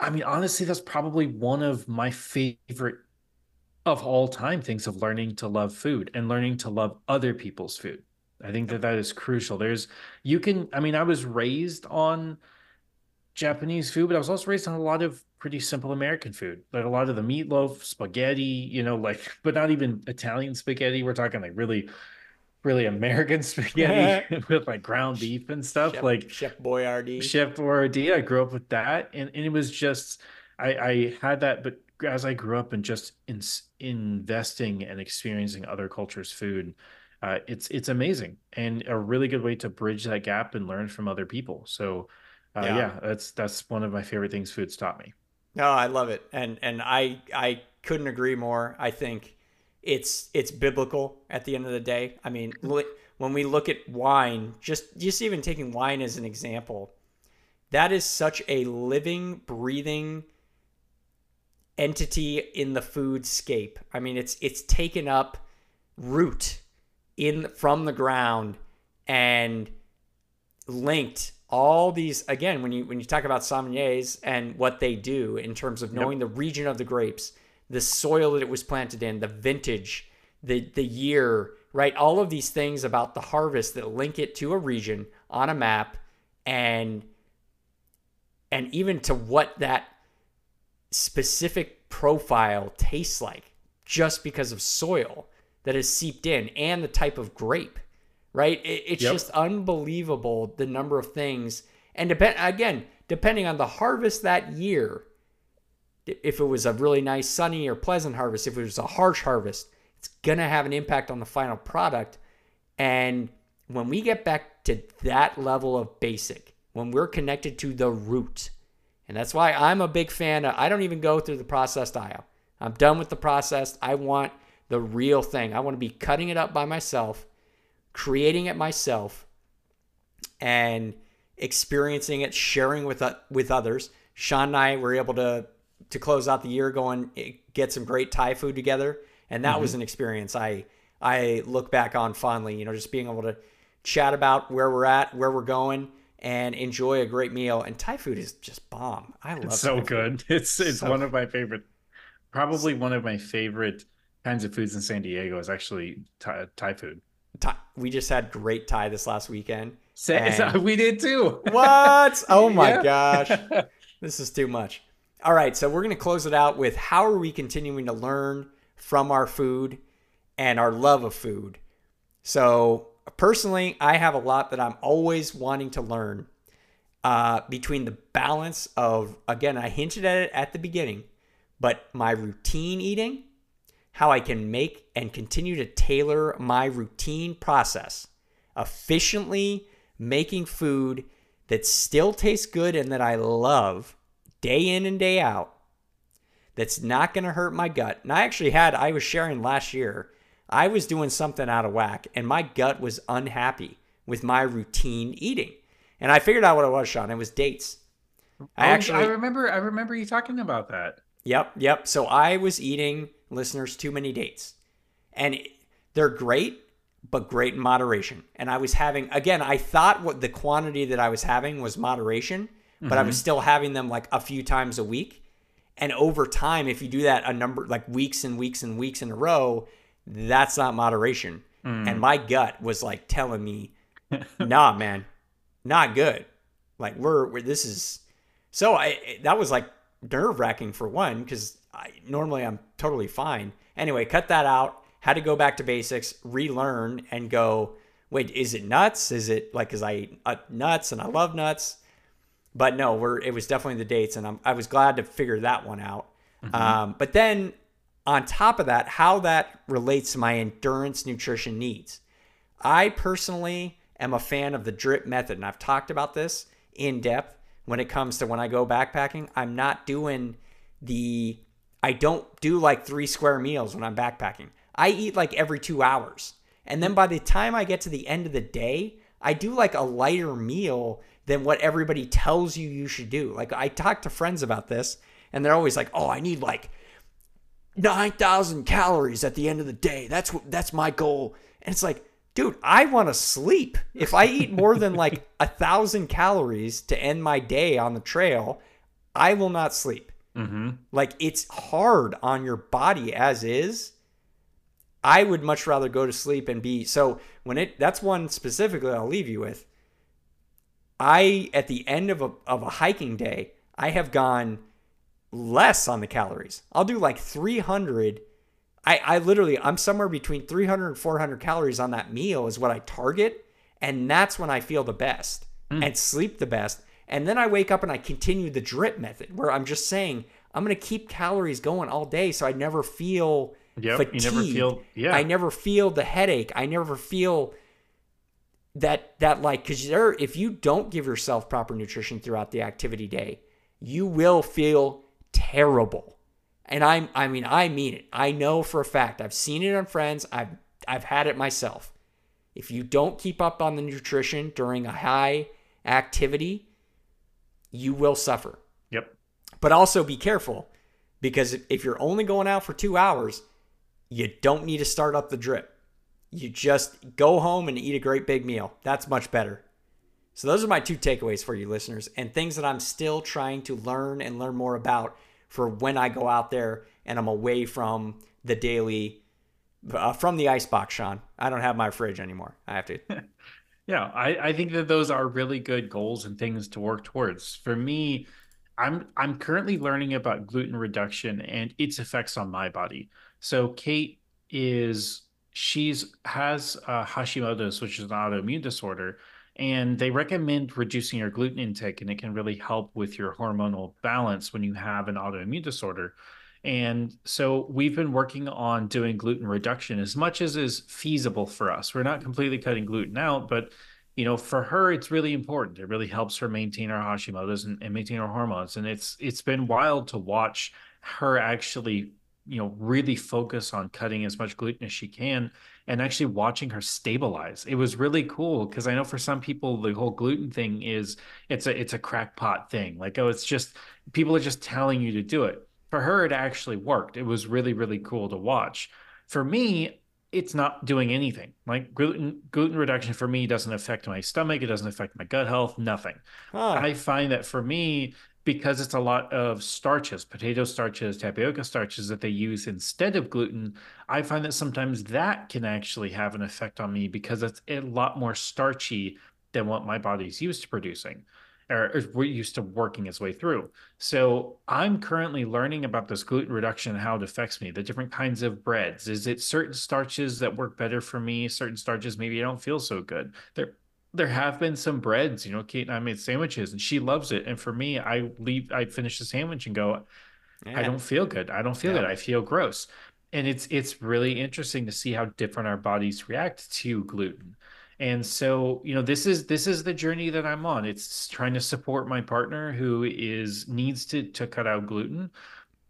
I mean, honestly, that's probably one of my favorite of all time things of learning to love food and learning to love other people's food. I think that that is crucial. There's, you can, I mean, I was raised on Japanese food, but I was also raised on a lot of pretty simple American food, like a lot of the meatloaf, spaghetti, you know, like, but not even Italian spaghetti. We're talking like really really American spaghetti with like ground beef and stuff. Chef, like Chef Boyardee. Chef Boyardee. I grew up with that, and, and it was just I, I had that, but as I grew up and just in, investing and experiencing other cultures' food, uh, it's it's amazing and a really good way to bridge that gap and learn from other people. So, uh, yeah. yeah, that's that's one of my favorite things food's taught me. No, I love it, and and I I couldn't agree more. I think it's it's biblical at the end of the day. I mean, when we look at wine, just just even taking wine as an example, that is such a living, breathing entity in the foodscape. I mean, it's it's taken up root in from the ground and linked all these again when you when you talk about sommeliers and what they do in terms of knowing yep. the region of the grapes the soil that it was planted in the vintage the the year right all of these things about the harvest that link it to a region on a map and and even to what that specific profile tastes like just because of soil that is seeped in and the type of grape right? It, it's yep. just unbelievable the number of things. And depend again, depending on the harvest that year, if it was a really nice sunny or pleasant harvest, if it was a harsh harvest, it's gonna have an impact on the final product. And when we get back to that level of basic, when we're connected to the root, and that's why I'm a big fan of, I don't even go through the processed aisle. I'm done with the processed. I want the real thing. I want to be cutting it up by myself creating it myself and experiencing it, sharing with uh, with others. Sean and I were able to to close out the year going eh, get some great Thai food together, and that mm-hmm. was an experience I I look back on fondly. You know, just being able to chat about where we're at, where we're going, and enjoy a great meal. And Thai food is just bomb. I love it's so good. It's it's so one of my favorite, probably one of my favorite kinds of foods in San Diego is actually Thai, Thai food. Thai, we just had great Thai this last weekend. And... we did too. what? Oh my gosh. This is too much. All right, so we're going to close it out with how are we continuing to learn from our food and our love of food. So, personally, I have a lot that I'm always wanting to learn uh, between the balance of, again, I hinted at it at the beginning, but my routine eating how I can make and continue to tailor my routine process, efficiently making food that still tastes good and that I love day in and day out, that's not going to hurt my gut. And I actually had, I was sharing last year, I was doing something out of whack and my gut was unhappy with my routine eating. And I figured out what it was, Sean. It was dates. I oh, actually I remember I remember you talking about that. Yep, yep. So I was eating listeners too many dates. And they're great, but great in moderation. And I was having, again, I thought what the quantity that I was having was moderation, but mm-hmm. I was still having them like a few times a week. And over time, if you do that a number like weeks and weeks and weeks in a row, that's not moderation. Mm. And my gut was like telling me, nah, man, not good. Like we're, we're this is so I that was like nerve wracking for one because I, normally I'm totally fine. Anyway, cut that out. Had to go back to basics, relearn, and go. Wait, is it nuts? Is it like because I eat uh, nuts and I love nuts? But no, we're it was definitely the dates, and I'm, I was glad to figure that one out. Mm-hmm. Um, but then on top of that, how that relates to my endurance nutrition needs. I personally am a fan of the drip method, and I've talked about this in depth when it comes to when I go backpacking. I'm not doing the I don't do like three square meals when I'm backpacking. I eat like every two hours. And then by the time I get to the end of the day, I do like a lighter meal than what everybody tells you you should do. Like I talk to friends about this and they're always like, "Oh, I need like 9,000 calories at the end of the day. That's what that's my goal." And it's like, "Dude, I want to sleep. If I eat more than like a 1,000 calories to end my day on the trail, I will not sleep." Mm-hmm. Like it's hard on your body as is. I would much rather go to sleep and be so when it that's one specifically I'll leave you with. I at the end of a of a hiking day, I have gone less on the calories. I'll do like 300 I, I literally I'm somewhere between 300 and 400 calories on that meal is what I target and that's when I feel the best mm. and sleep the best and then I wake up and I continue the drip method where I'm just saying, I'm going to keep calories going all day so I never feel yep, fatigued. You never feel, yeah. I never feel the headache. I never feel that, that like, cause there, if you don't give yourself proper nutrition throughout the activity day, you will feel terrible. And I'm I mean I mean it. I know for a fact. I've seen it on friends. I've I've had it myself. If you don't keep up on the nutrition during a high activity, you will suffer. Yep. But also be careful because if you're only going out for 2 hours, you don't need to start up the drip. You just go home and eat a great big meal. That's much better. So those are my two takeaways for you listeners and things that I'm still trying to learn and learn more about for when I go out there and I'm away from the daily uh, from the icebox, Sean. I don't have my fridge anymore. I have to. yeah, I, I think that those are really good goals and things to work towards. For me, I'm I'm currently learning about gluten reduction and its effects on my body. So Kate is she's has uh, Hashimoto's, which is an autoimmune disorder, and they recommend reducing your gluten intake, and it can really help with your hormonal balance when you have an autoimmune disorder. And so we've been working on doing gluten reduction as much as is feasible for us. We're not completely cutting gluten out, but you know, for her, it's really important. It really helps her maintain her Hashimoto's and, and maintain her hormones. And it's it's been wild to watch her actually, you know, really focus on cutting as much gluten as she can and actually watching her stabilize. It was really cool because I know for some people the whole gluten thing is it's a it's a crackpot thing. Like oh, it's just people are just telling you to do it. For her, it actually worked. It was really really cool to watch. For me, it's not doing anything. Like gluten gluten reduction for me doesn't affect my stomach. It doesn't affect my gut health. Nothing. Huh. I find that for me, because it's a lot of starches, potato starches, tapioca starches that they use instead of gluten, I find that sometimes that can actually have an effect on me because it's a lot more starchy than what my body's used to producing or, we're used to working its way through. So I'm currently learning about this gluten reduction and how it affects me, the different kinds of breads. Is it certain starches that work better for me? Certain starches maybe I don't feel so good. There there have been some breads, you know, Kate and I made sandwiches and she loves it. And for me, I leave, I finish the sandwich and go, yeah. I don't feel good. I don't feel yeah. good. I feel gross. And it's, it's really interesting to see how different our bodies react to gluten. And so, you know, this is, this is the journey that I'm on. It's trying to support my partner who is, needs to, to cut out gluten.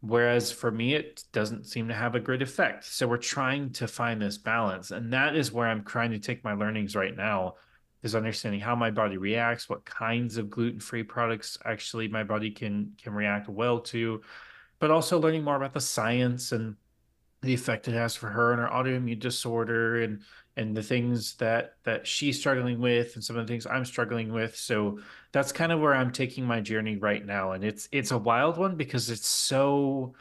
Whereas for me, it doesn't seem to have a great effect. So we're trying to find this balance. And that is where I'm trying to take my learnings right now is understanding how my body reacts, what kinds of gluten-free products actually my body can can react well to, but also learning more about the science and the effect it has for her and her autoimmune disorder and and the things that that she's struggling with and some of the things I'm struggling with. So that's kind of where I'm taking my journey right now. And it's it's a wild one because it's so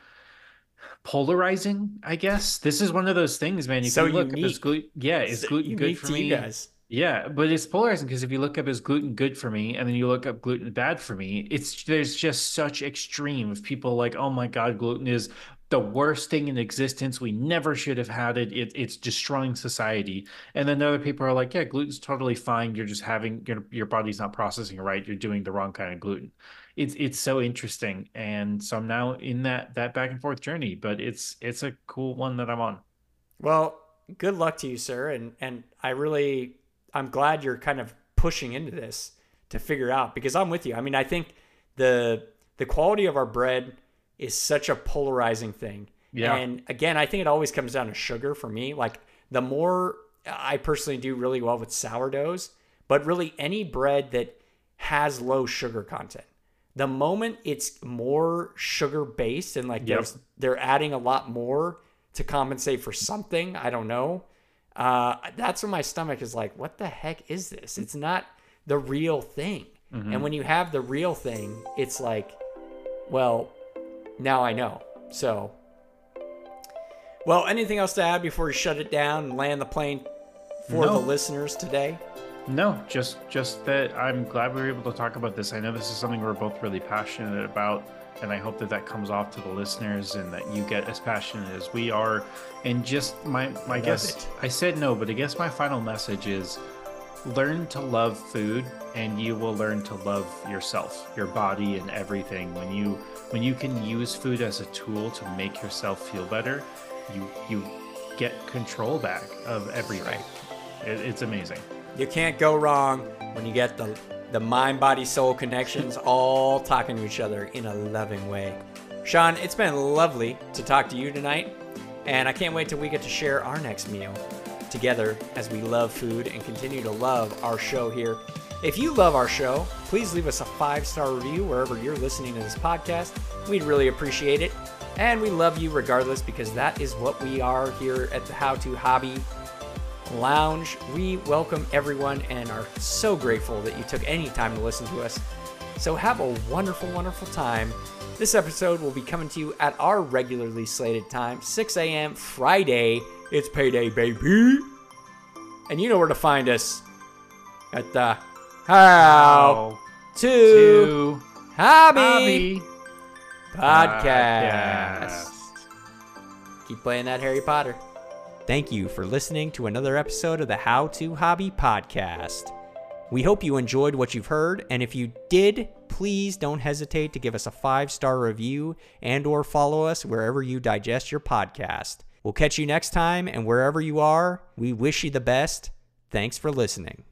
polarizing, I guess. This is one of those things, man. You so can look unique. at this gluten. Yeah, is so gluten good for me? guys. Yeah, but it's polarizing because if you look up is gluten good for me, and then you look up gluten bad for me, it's there's just such extreme of people like, oh my god, gluten is the worst thing in existence. We never should have had it. it it's destroying society. And then other people are like, yeah, gluten's totally fine. You're just having your your body's not processing right. You're doing the wrong kind of gluten. It's it's so interesting, and so I'm now in that that back and forth journey. But it's it's a cool one that I'm on. Well, good luck to you, sir. And and I really I'm glad you're kind of pushing into this to figure out because I'm with you. I mean, I think the the quality of our bread is such a polarizing thing. Yeah. And again, I think it always comes down to sugar for me. Like the more I personally do really well with sourdoughs, but really any bread that has low sugar content. The moment it's more sugar based and like yep. they're adding a lot more to compensate for something, I don't know uh, that's when my stomach is like, what the heck is this? It's not the real thing. Mm-hmm. And when you have the real thing, it's like, well, now I know. So, well, anything else to add before we shut it down and land the plane for no. the listeners today? No, just just that I'm glad we were able to talk about this. I know this is something we're both really passionate about and I hope that that comes off to the listeners and that you get as passionate as we are. And just my my guess, I said no, but I guess my final message is learn to love food and you will learn to love yourself your body and everything. When you when you can use food as a tool to make yourself feel better you you get control back of everything it, it's amazing. You can't go wrong when you get the the mind body soul connections all talking to each other in a loving way. Sean, it's been lovely to talk to you tonight, and I can't wait till we get to share our next meal together as we love food and continue to love our show here. If you love our show, please leave us a five star review wherever you're listening to this podcast. We'd really appreciate it. And we love you regardless because that is what we are here at the How to Hobby Lounge. We welcome everyone and are so grateful that you took any time to listen to us. So have a wonderful, wonderful time. This episode will be coming to you at our regularly slated time, 6 a.m. Friday. It's payday, baby. And you know where to find us at the How to, Hobby, hobby Podcast. Keep playing that Harry Potter. Thank you for listening to another episode of the How to Hobby Podcast. We hope you enjoyed what you've heard, and if you did, please don't hesitate to give us a five-star review and or follow us wherever you digest your podcast. We'll catch you next time, and wherever you are, we wish you the best. Thanks for listening.